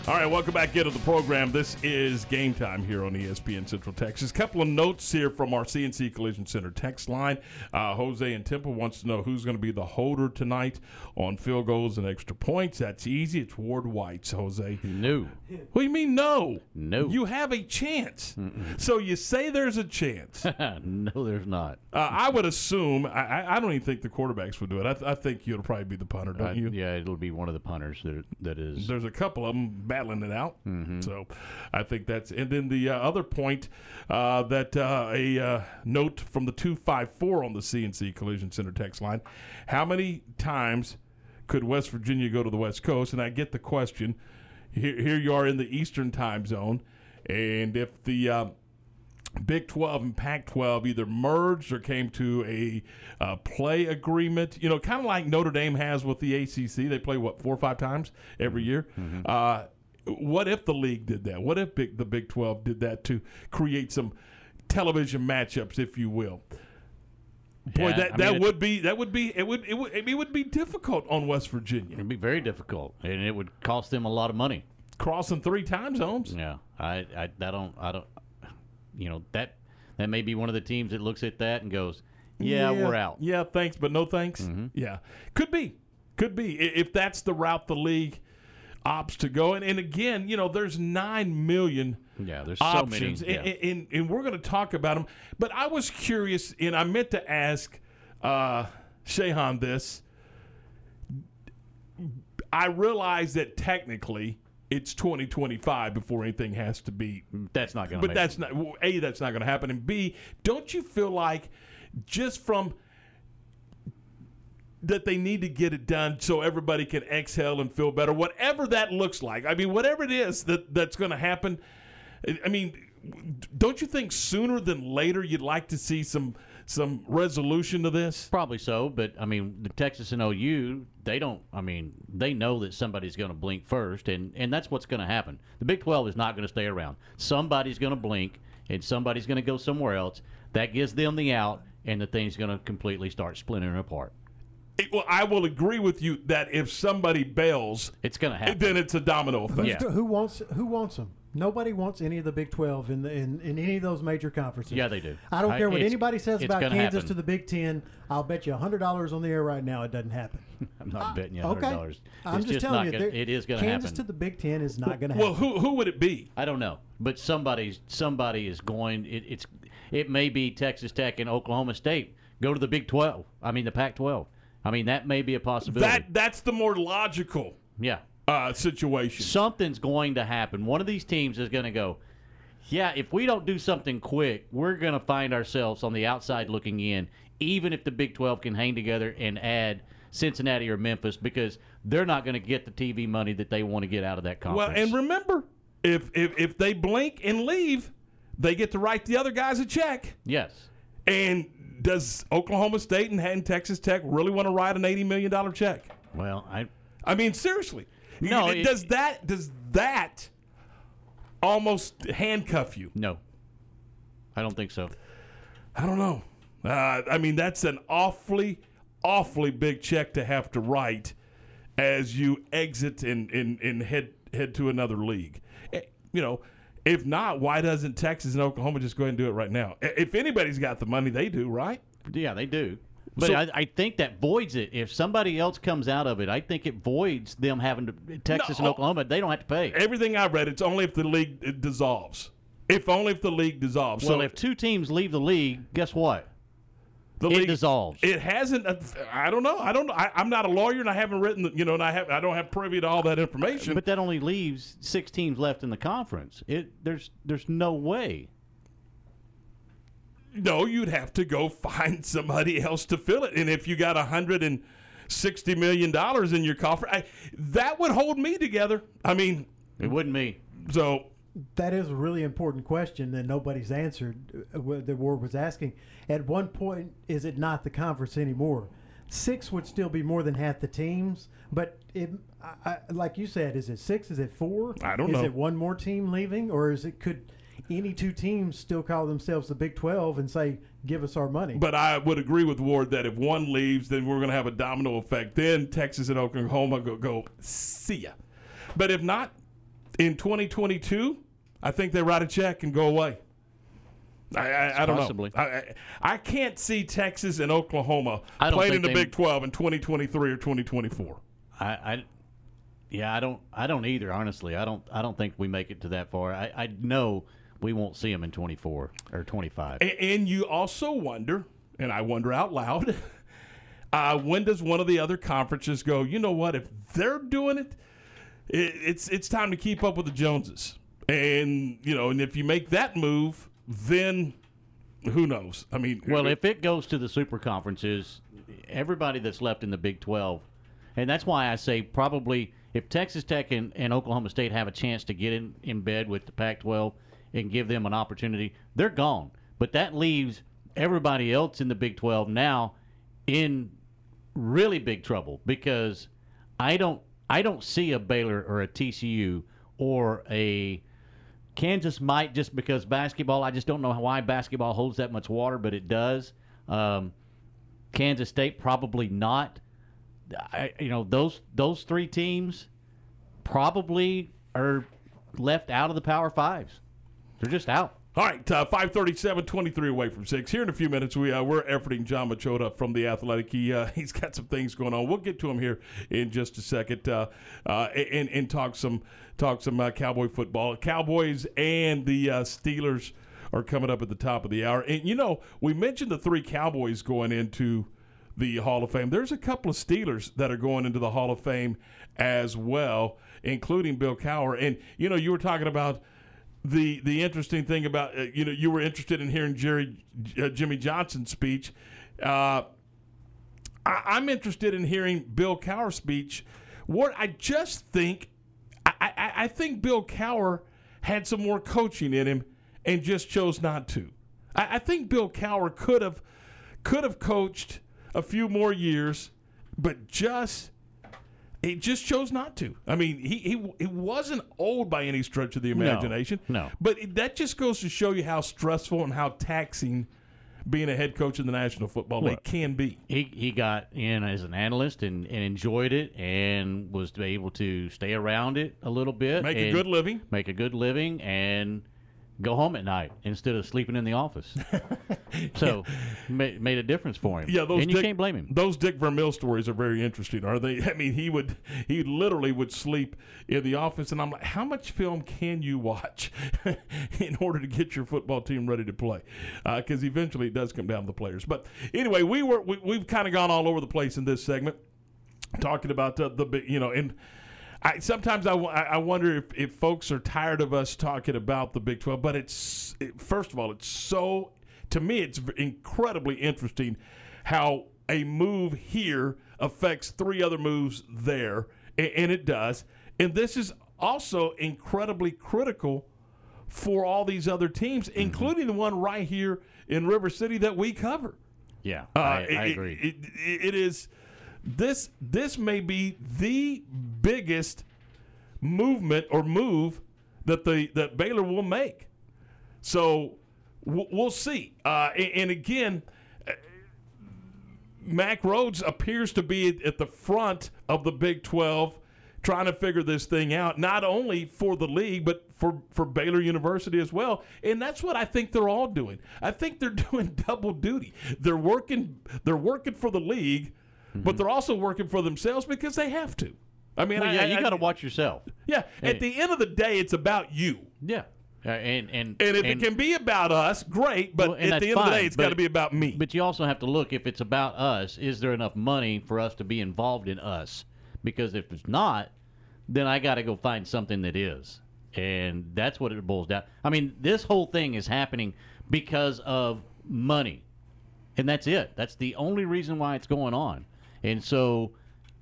All right, welcome back into the program. This is game time here on ESPN Central Texas. A Couple of notes here from our CNC Collision Center text line. Uh, Jose and Temple wants to know who's going to be the holder tonight on field goals and extra points. That's easy. It's Ward White's, Jose. No. What do you mean no? No. You have a chance. So you say there's a chance. no, there's not. Uh, I would assume. I, I- I don't even think the quarterbacks would do it. I, th- I think you'll probably be the punter, don't Uh, you? Yeah, it'll be one of the punters that that is. There's a couple of them battling it out. Mm-hmm. So I think that's. And then the uh, other point uh, that uh, a uh, note from the 254 on the CNC Collision Center text line how many times could West Virginia go to the West Coast? And I get the question. Here, here you are in the Eastern time zone. And if the. Uh, Big 12 and Pac 12 either merged or came to a uh, play agreement. You know, kind of like Notre Dame has with the ACC. They play, what, four or five times every year? Uh, what if the league did that? What if big, the Big 12 did that to create some television matchups, if you will? Boy, Yeah, that, I that mean, would be that would be it would it would it would be difficult on West Virginia. It'd be very difficult, and it would cost them a lot of money. Crossing three time zones. Yeah, I, I, I don't, I don't, you know that that may be one of the teams that looks at that and goes, "Yeah, we're out." Yeah, thanks, but no thanks. Mm-hmm. Yeah, could be, could be if that's the route the league opts to go. And, and again, you know, there's nine million. Yeah, there's so options, many. yeah. and, and, and we're going to talk about them. But I was curious, and I meant to ask uh, Shehan this. I realize that technically it's 2025 before anything has to be. That's not going to But that's not a. That's not going to happen. And b. Don't you feel like just from that they need to get it done so everybody can exhale and feel better, whatever that looks like. I mean, whatever it is that that's going to happen. I- mean, don't you think sooner than later you'd like to see some some resolution to this? Probably so, but I mean, the Texas and OU, they don't. I mean, they know that somebody's going to blink first, and and that's what's going to happen. The Big Twelve is not going to stay around. Somebody's going to blink, and somebody's going to go somewhere else. That gives them the out, and the thing's going to completely start splintering apart. It- well, I will agree with you that if somebody bails, it's going to happen. Then it's a domino effect. the- who wants who wants them? Nobody wants any of the Big Twelve in the in, in any of those major conferences. Yeah, they do. I don't I- care what anybody says about Kansas happen. to the Big Ten. I'll bet you hundred dollars on the air right now it doesn't happen. I'm not ah, betting you Okay, hundred dollars. I'm just, telling you, gonna, it is going to happen. Kansas to the Big Ten is not going to Well, happen. who who would it be? I don't know, but somebody's somebody is going. It, it's it may be Texas Tech and Oklahoma State go to the Big Twelve. I mean the Pac-12. I mean that may be a possibility. That that's the more logical yeah, uh, situation. something's going to happen. One of these teams is going to go. Yeah, if we don't do something quick, we're going to find ourselves on the outside looking in. Even if the Big Twelve can hang together and add Cincinnati or Memphis, because they're not going to get the TV money that they want to get out of that conference. Well, and remember, if, if if they blink and leave, they get to write the other guys a check. yes. And does Oklahoma State and, and Texas Tech really want to write an eighty million dollar check? Well, I I mean, seriously. No, It- does that does that almost handcuff you? no, I don't think so. I don't know. Uh, I mean, that's an awfully, awfully big check to have to write as you exit and, and, and head head to another league. Eh, You know, if not, why doesn't Texas and Oklahoma just go ahead and do it right now? If anybody's got the money, they do, right? Yeah, they do. But So- I, I think that voids it. If somebody else comes out of it, I think it voids them having to Texas and Oklahoma. They don't have to pay. Everything I read, it's only if the league dissolves. If only if the league dissolves. Well, so if two teams leave the league, guess what? The it league dissolves. It hasn't. uh, I don't know. I don't. I, I'm not a lawyer, and I haven't written. the- You know, and I have. I don't have privy to all that information. But that only leaves six teams left in the conference. It there's there's no way. No, you'd have to go find somebody else to fill it. And if you got a hundred and sixty million dollars in your coffer, I, that would hold me together. I mean, it wouldn't me. So That is a really important question that nobody's answered. uh, what The Ward was asking. At one point, is it not the conference anymore? six would still be more than half the teams. But it, I, I, like you said, is it six? Is it four? I don't is know. it one more team leaving, or is it could any two teams still call themselves the Big Twelve and say, "Give us our money"? But I would agree with Ward that if one leaves, then we're going to have a domino effect. Then Texas and Oklahoma go, go see ya. But if not, in 2022, I think they write a check and go away. I, I, I don't Possibly. know. I, I, I can't see Texas and Oklahoma playing in the Big 12 in 2023 or 2024. I, I, yeah, I don't, I don't either. Honestly, I don't, I don't think we make it to that far. I, I know we won't see them in 24 or 25. And, and you also wonder, and I wonder out loud, uh, when does one of the other conferences go? You know what? If they're doing it, it, it's it's time to keep up with the Joneses. And you know, and if you make that move, then who knows? I mean, Well, if it goes to the super conferences, everybody that's left in the Big 12, and that's why I say probably if Texas Tech and, and Oklahoma State have a chance to get in, in bed with the Pac 12 and give them an opportunity, they're gone. But that leaves everybody else in the Big 12 now in really big trouble because I don't I don't see a Baylor or a TCU or a Kansas might just because basketball. I just don't know why basketball holds that much water, but it does. Um, Kansas State probably not. I, you know those those three teams probably are left out of the Power Fives. They're just out. All right, uh, 537, 23 away from 6. Here in a few minutes, we, uh, we're efforting Jon Machota from The Athletic. He, uh, he's got some things going on. We'll get to him here in just a second uh, uh, and, and talk some talk some uh, Cowboy football. Cowboys and the uh, Steelers are coming up at the top of the hour. And, you know, we mentioned the three Cowboys going into the Hall of Fame. There's a couple of Steelers that are going into the Hall of Fame as well, including Bill Cowher. And, you know, you were talking about the the interesting thing about uh, you know you were interested in hearing Jerry uh, Jimmy Johnson's speech. Uh, I, I'm interested in hearing Bill Cowher's speech. What I just think, I, I, I think Bill Cowher had some more coaching in him and just chose not to. I, I think Bill Cowher could have could have coached a few more years, but just he just chose not to. I mean, he he, he wasn't old by any stretch of the imagination. no. But that just goes to show you how stressful and how taxing being a head coach in the National Football League can be. He he got in as an analyst and, and enjoyed it and was able to stay around it a little bit. Make a good living. Make a good living and go home at night instead of sleeping in the office. so ma- made a difference for him. Yeah, those and you Dick, can't blame him. Those Dick Vermeil stories are very interesting, are they? I mean, he would he literally would sleep in the office, and I'm like, how much film can you watch in order to get your football team ready to play? Because eventually it does come down to the players. But anyway, we were we, we've kind of gone all over the place in this segment, talking about uh, the big, you know, and. I, sometimes I, I wonder if, if folks are tired of us talking about the Big 12, but it's, it, first of all, it's so, to me, it's incredibly interesting how a move here affects three other moves there, and, and it does. And this is also incredibly critical for all these other teams, including the one right here in River City that we cover. Yeah, Uh, I, I it- agree. It, it, it is this this may be the biggest movement or move that the that Baylor will make. So we'll, see. Uh, and, and again, uh, Mack Rhoades appears to be at the front of the Big 12 trying to figure this thing out, not only for the league, but for, for Baylor University as well. And that's what I think they're all doing. I think they're doing double duty. They're working they're working for the league, but they're also working for themselves because they have to. I mean, Well, I, yeah, I- you got to watch yourself. Yeah, Hey. at the end of the day, it's about you. Yeah. Uh, and and And if and- it can be about us, great. But Well, at the end of the day, it's got to be about me. But you also have to look if it's about us, is there enough money for us to be involved in us? Because if it's not, then I got to go find something that is. And that's what it boils down. I mean, this whole thing is happening because of money. And that's it. That's the only reason why it's going on. And so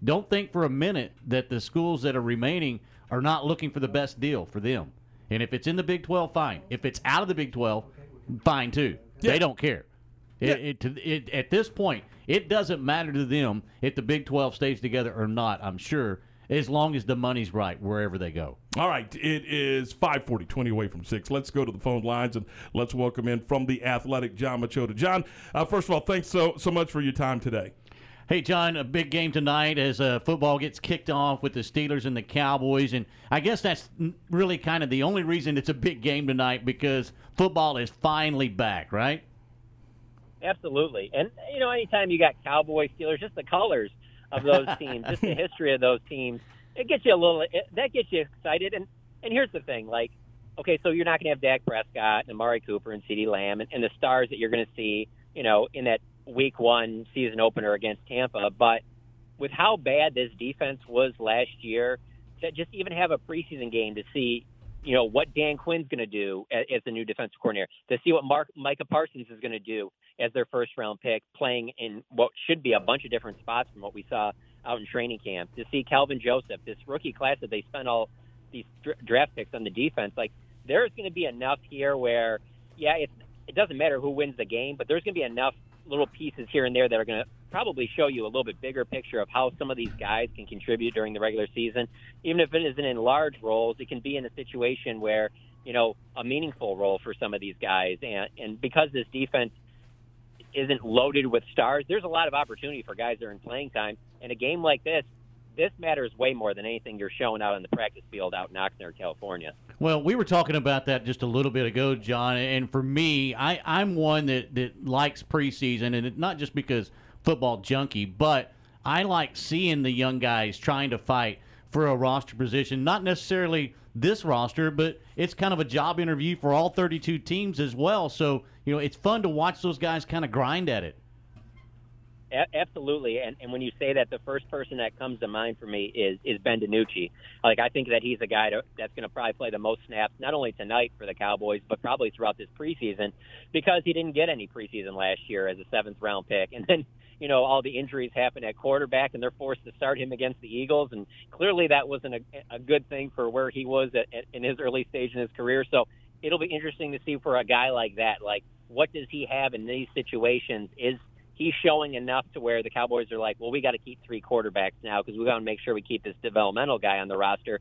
don't think for a minute that the schools that are remaining are not looking for the best deal for them. And if it's in the Big 12, fine. If it's out of the Big 12, fine too. They don't care. It, it, it, at this point, it doesn't matter to them if the Big 12 stays together or not, I'm sure, as long as the money's right wherever they go. All right, it is 540, 20 away from 6. Let's go to the phone lines and let's welcome in from the athletic Jon Machota. John, uh, first of all, thanks so, so much for your time today. Hey, John, a big game tonight as uh, football gets kicked off with the Steelers and the Cowboys. And I guess that's really kind of the only reason it's a big game tonight because football is finally back, right? Absolutely. And, you know, anytime you got Cowboys, Steelers, just the colors of those teams, just the history of those teams, it gets you a little, it, that gets you excited. And, and here's the thing like, okay, so you're not going to have Dak Prescott and Amari Cooper and CeeDee Lamb and, and the stars that you're going to see, you know, in that week one season opener against Tampa. But with how bad this defense was last year, to just even have a preseason game to see, you know, what Dan Quinn's going to do as, as the new defensive coordinator, to see what Mark Micah Parsons is going to do as their first round pick, playing in what should be a bunch of different spots from what we saw out in training camp, to see Kelvin Joseph, this rookie class that they spent all these draft picks on the defense, like there's going to be enough here where, yeah, it's, it doesn't matter who wins the game, but there's going to be enough little pieces here and there that are going to probably show you a little bit bigger picture of how some of these guys can contribute during the regular season. Even if it isn't in large roles, it can be in a situation where, you know, a meaningful role for some of these guys. And, and because this defense isn't loaded with stars, there's a lot of opportunity for guys that are in playing time. And a game like this, this matters way more than anything you're showing out on the practice field out in Oxnard, California. Well, we were talking about that just a little bit ago, John. And for me, I, I'm one that, that likes preseason, and it, not just because football junkie, but I like seeing the young guys trying to fight for a roster position. Not necessarily this roster, but it's kind of a job interview for all 32 teams as well. So, you know, it's fun to watch those guys kind of grind at it. A- absolutely, and and when you say that, the first person that comes to mind for me is is Ben DiNucci. Like I think that he's a guy to, that's going to probably play the most snaps, not only tonight for the Cowboys, but probably throughout this preseason, because he didn't get any preseason last year as a seventh round pick, and then you know all the injuries happen at quarterback, and they're forced to start him against the Eagles, and clearly that wasn't a, a good thing for where he was at, at, in his early stage in his career. So it'll be interesting to see for a guy like that, like what does he have in these situations? Is he's showing enough to where the Cowboys are like, well, we got to keep three quarterbacks now because we got to make sure we keep this developmental guy on the roster,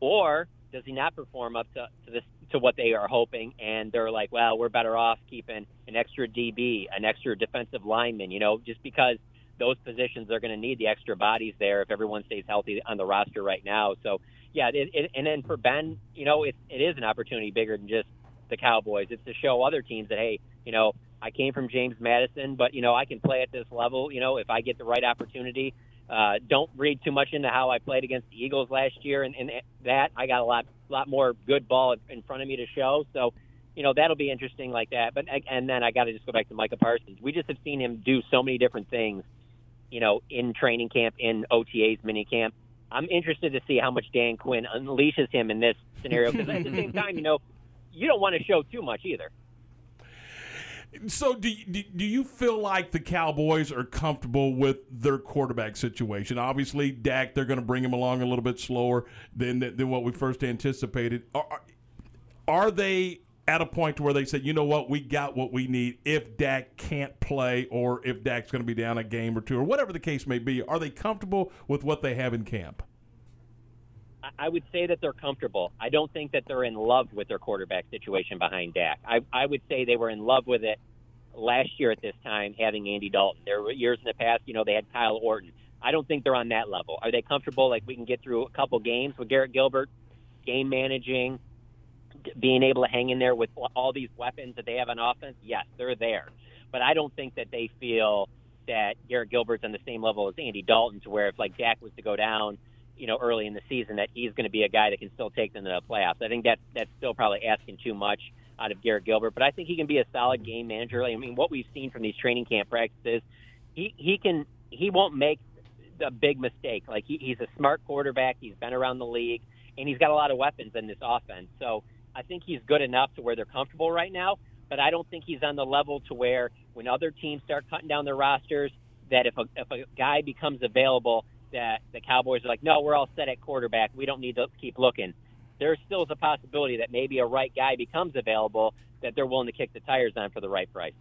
or does he not perform up to, to this to what they are hoping? And they're like, well, we're better off keeping an extra DB, an extra defensive lineman, you know, just because those positions are going to need the extra bodies there if everyone stays healthy on the roster right now. So, yeah, it, it, and then for Ben, you know, it, it is an opportunity bigger than just the Cowboys. It's to show other teams that, hey, you know, I came from James Madison, but you know I can play at this level. You know if I get the right opportunity. Uh, don't read too much into how I played against the Eagles last year, and, and that I got a lot lot more good ball in front of me to show. So, you know that'll be interesting like that. But and then I got to just go back to Micah Parsons. We just have seen him do so many different things. You know, in training camp, in OTAs, mini camp. I'm interested to see how much Dan Quinn unleashes him in this scenario. Because at the same time, you know, you don't want to show too much either. So, do, do, do you feel like the Cowboys are comfortable with their quarterback situation? Obviously, Dak, they're going to bring him along a little bit slower than than what we first anticipated. Are, are they at a point where they said, you know what, we got what we need if Dak can't play or if Dak's going to be down a game or two or whatever the case may be? Are they comfortable with what they have in camp? I would say that they're comfortable. I don't think that they're in love with their quarterback situation behind Dak. I, I would say they were in love with it last year at this time, having Andy Dalton. There were years in the past, you know, they had Kyle Orton. I don't think they're on that level. Are they comfortable? Like we can get through a couple games with Garrett Gilbert, game managing, being able to hang in there with all these weapons that they have on offense. Yes, they're there, but I don't think that they feel that Garrett Gilbert's on the same level as Andy Dalton, to where if like Dak was to go down you know, early in the season that he's going to be a guy that can still take them to the playoffs. I think that that's still probably asking too much out of Garrett Gilbert, but I think he can be a solid game manager. I mean, what we've seen from these training camp practices, he he can he won't make a big mistake. Like he, he's a smart quarterback. He's been around the league, and he's got a lot of weapons in this offense. So I think he's good enough to where they're comfortable right now. But I don't think he's on the level to where when other teams start cutting down their rosters, that if a if a guy becomes available that the Cowboys are like, no, we're all set at quarterback. We don't need to keep looking. There still is a possibility that maybe a right guy becomes available that they're willing to kick the tires on for the right price.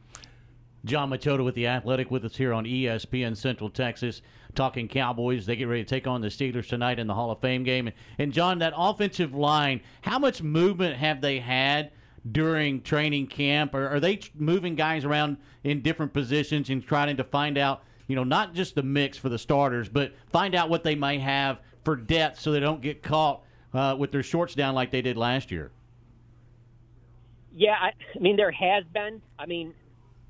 Jon Machota with the Athletic with us here on ESPN Central Texas, talking Cowboys. They get ready to take on the Steelers tonight in the Hall of Fame game. And John, that offensive line, how much movement have they had during training camp? Or are they moving guys around in different positions and trying to find out, you know, not just the mix for the starters, but find out what they might have for depth so they don't get caught uh, with their shorts down like they did last year? Yeah, I, I mean there has been. I mean,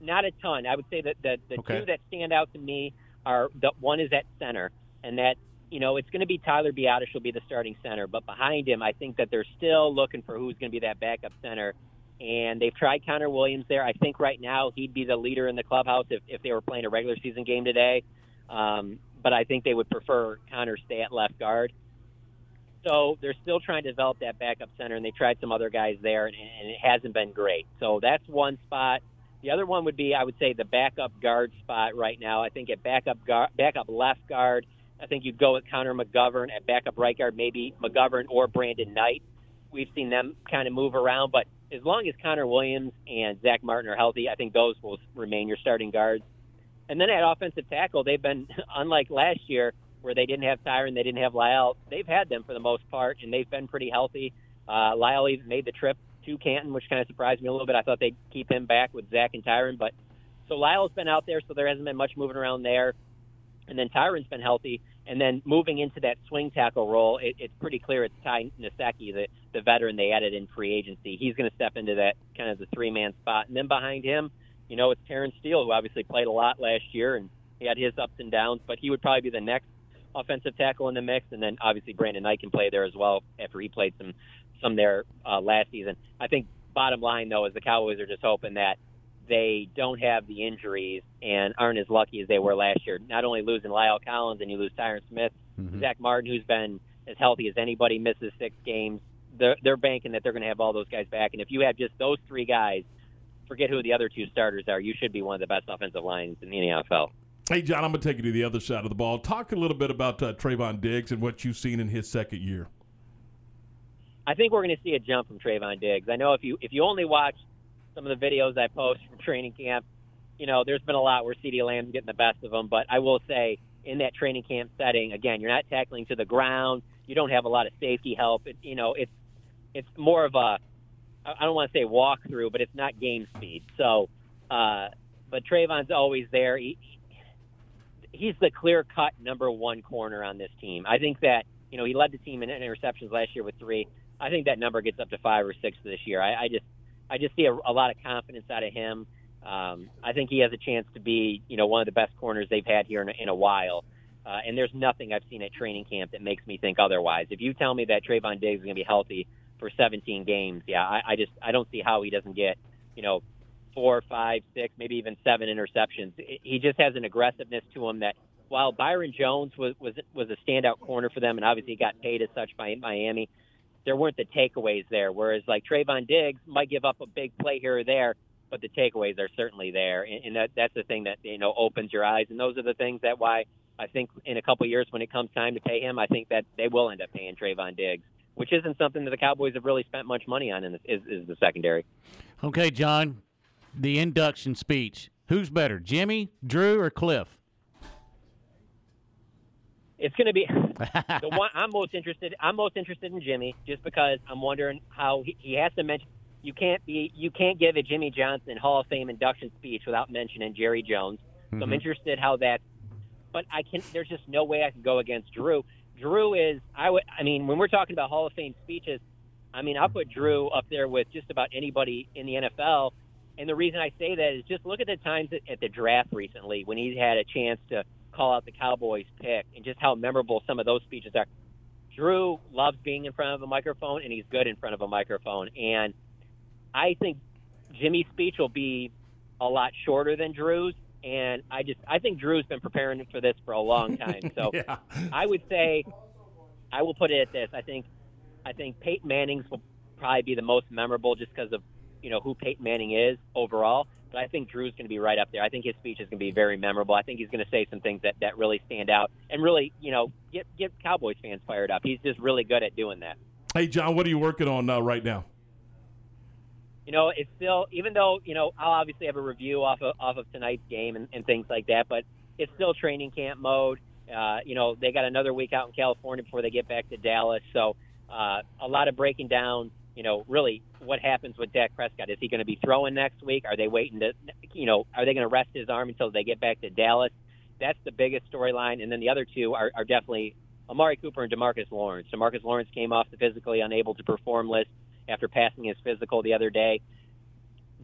not a ton. I would say that the the Okay. two that stand out to me are the one is at center, and that you know it's going to be Tyler Biadasz will be the starting center, but behind him, I think that they're still looking for who's going to be that backup center. And they've tried Connor Williams there. I think right now he'd be the leader in the clubhouse if, if they were playing a regular season game today. Um, but I think they would prefer Connor stay at left guard. So they're still trying to develop that backup center, and they tried some other guys there, and, and it hasn't been great. So that's one spot. The other one would be, I would say, the backup guard spot right now. I think at backup guard, backup left guard, I think you'd go with Connor McGovern at backup right guard, maybe McGovern or Brandon Knight. We've seen them kind of move around, but as long as Connor Williams and Zack Martin are healthy, I think those will remain your starting guards. And then at offensive tackle, they've been unlike last year where they didn't have Tyron, they didn't have La'el. They've had them for the most part, and they've been pretty healthy. Uh, La'el even made the trip to Canton, which kind of surprised me a little bit. I thought they'd keep him back with Zack and Tyron, but so La'el's been out there, so there hasn't been much moving around there. And then Tyron's been healthy, and then moving into that swing tackle role, it, it's pretty clear it's Ty Nsekhe, the the veteran they added in free agency. He's going to step into that kind of the three man spot, and then behind him, you know, it's Terence Steele, who obviously played a lot last year, and he had his ups and downs, but he would probably be the next offensive tackle in the mix, and then obviously Brandon Knight can play there as well after he played some some there uh, last season. I think bottom line though is the Cowboys are just hoping that they don't have the injuries and aren't as lucky as they were last year. Not only losing La'el Collins and you lose Tyron Smith, Zack Martin, who's been as healthy as anybody, misses six games. They're, they're banking that they're going to have all those guys back. And if you have just those three guys, forget who the other two starters are. You should be one of the best offensive lines in the NFL. Hey, John, I'm going to take you to the other side of the ball. Talk a little bit about uh, Trevon Diggs and what you've seen in his second year. I think we're going to see a jump from Trevon Diggs. I know if you if you only watch some of the videos I post from training camp, you know there's been a lot where CeeDee Lamb's getting the best of him. But I will say in that training camp setting, again, you're not tackling to the ground. You don't have a lot of safety help. It, you know, it's it's more of a I don't want to say walkthrough, but it's not game speed. So, uh, but Trevon's always there. He, he's the clear cut number one corner on this team. I think that you know he led the team in interceptions last year with three. I think that number gets up to five or six this year. I, I just I just see a, a lot of confidence out of him. Um, I think he has a chance to be you know one of the best corners they've had here in a, in a while. Uh, and there's nothing I've seen at training camp that makes me think otherwise. If you tell me that Trevon Diggs is going to be healthy for 17 games, yeah, I, I just I don't see how he doesn't get you know four, five, six, maybe even seven interceptions. He just has an aggressiveness to him that while Byron Jones was was was a standout corner for them, and obviously got paid as such by Miami, there weren't the takeaways there. Whereas like Trevon Diggs might give up a big play here or there, but the takeaways are certainly there, and, and that that's the thing that you know opens your eyes, and those are the things that why I think in a couple of years when it comes time to pay him, I think that they will end up paying Trevon Diggs, which isn't something that the Cowboys have really spent much money on in is, is the secondary. Okay, John, the induction speech. Who's better, Jimmy, Drew, or Cliff? It's going to be the one I'm most interested. I'm most interested in Jimmy, just because I'm wondering how he, he has to mention. You can't be. You can't give a Jimmy Johnson Hall of Fame induction speech without mentioning Jerry Jones. So I'm Mhm. interested how that. But I can. There's just no way I can go against Drew. Drew is. I would. I mean, when we're talking about Hall of Fame speeches, I mean, I'll put Drew up there with just about anybody in the NFL. And the reason I say that is just look at the times at, at the draft recently when he had a chance to call out the Cowboys pick and just how memorable some of those speeches are. Drew loves being in front of a microphone and he's good in front of a microphone. And I think Jimmy's speech will be a lot shorter than Drew's. And I just I think Drew's been preparing for this for a long time. So Yeah. I would say I will put it at this. I think I think Peyton Manning's will probably be the most memorable just because of you know who Peyton Manning is overall. But I think Drew's going to be right up there. I think his speech is going to be very memorable. I think he's going to say some things that, that really stand out and really you know get get Cowboys fans fired up. He's just really good at doing that. Hey, John, what are you working on uh, right now? you know, it's still even though you know I'll obviously have a review off of off of tonight's game and, and things like that, but it's still training camp mode. Uh, you know, they got another week out in California before they get back to Dallas, so uh, a lot of breaking down. You know, really, what happens with Dak Prescott? Is he going to be throwing next week? Are they waiting to, you know, are they going to rest his arm until they get back to Dallas? That's the biggest storyline, and then the other two are, are definitely Amari Cooper and DeMarcus Lawrence. DeMarcus Lawrence came off the physically unable to perform list after passing his physical the other day.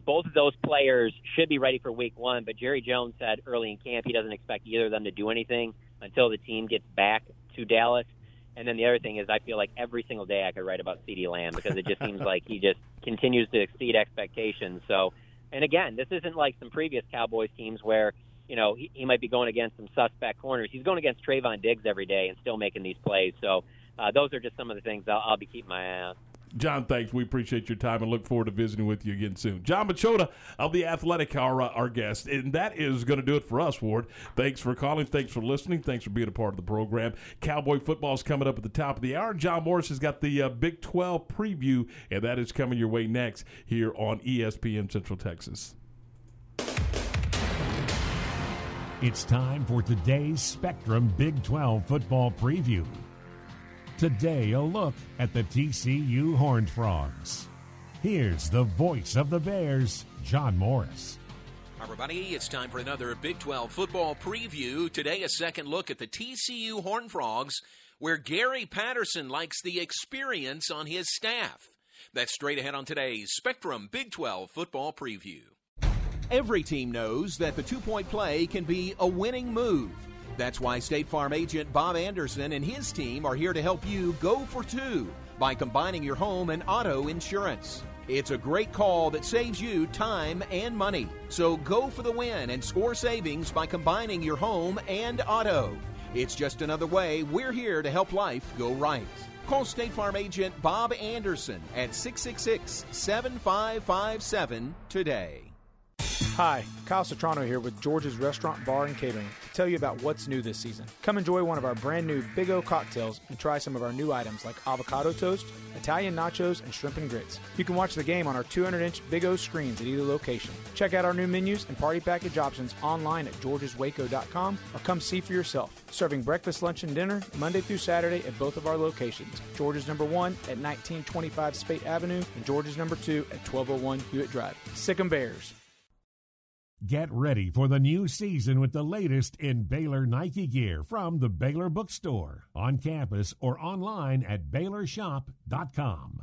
Both of those players should be ready for week one, but Jerry Jones said early in camp he doesn't expect either of them to do anything until the team gets back to Dallas. And then the other thing is, I feel like every single day I could write about CeeDee Lamb because it just seems like he just continues to exceed expectations. So, and again, this isn't like some previous Cowboys teams where you know he, he might be going against some suspect corners. He's going against Trevon Diggs every day and still making these plays. So, uh, those are just some of the things I'll, I'll be keeping my eye on. John, thanks. We appreciate your time and look forward to visiting with you again soon. Jon Machota of The Athletic, our, uh, our guest. And that is going to do it for us, Ward. Thanks for calling. Thanks for listening. Thanks for being a part of the program. Cowboy football is coming up at the top of the hour. John Morris has got the uh, Big 12 preview, and that is coming your way next here on ESPN Central Texas. It's time for today's Spectrum Big 12 football preview. Today, a look at the TCU Horned Frogs. Here's the voice of the Bears, John Morris. Hi, everybody. It's time for another Big 12 football preview. Today, a second look at the TCU Horned Frogs, where Gary Patterson likes the experience on his staff. That's straight ahead on today's Spectrum Big 12 football preview. Every team knows that the two point play can be a winning move. That's why State Farm agent Bob Anderson and his team are here to help you go for two by combining your home and auto insurance. It's a great call that saves you time and money. So go for the win and score savings by combining your home and auto. It's just another way we're here to help life go right. Call State Farm agent Bob Anderson at 666 7557 today. Hi, Kyle Citrano here with George's Restaurant, Bar, and Catering to tell you about what's new this season. Come enjoy one of our brand new Big O cocktails and try some of our new items like avocado toast, Italian nachos, and shrimp and grits. You can watch the game on our 200 inch Big O screens at either location. Check out our new menus and party package options online at georgeswaco.com or come see for yourself. Serving breakfast, lunch, and dinner Monday through Saturday at both of our locations George's number one at 1925 Speight Avenue and George's number two at 1201 Hewitt Drive. Sick 'em Bears. Get ready for the new season with the latest in Baylor Nike gear from the Baylor Bookstore, on campus or online at BaylorShop.com.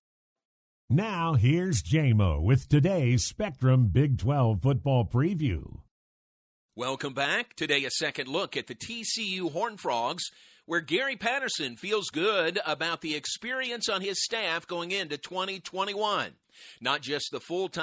Now, here's JMO with today's Spectrum Big 12 football preview. Welcome back. Today, a second look at the TCU Horned Frogs, where Gary Patterson feels good about the experience on his staff going into 2021. Not just the full time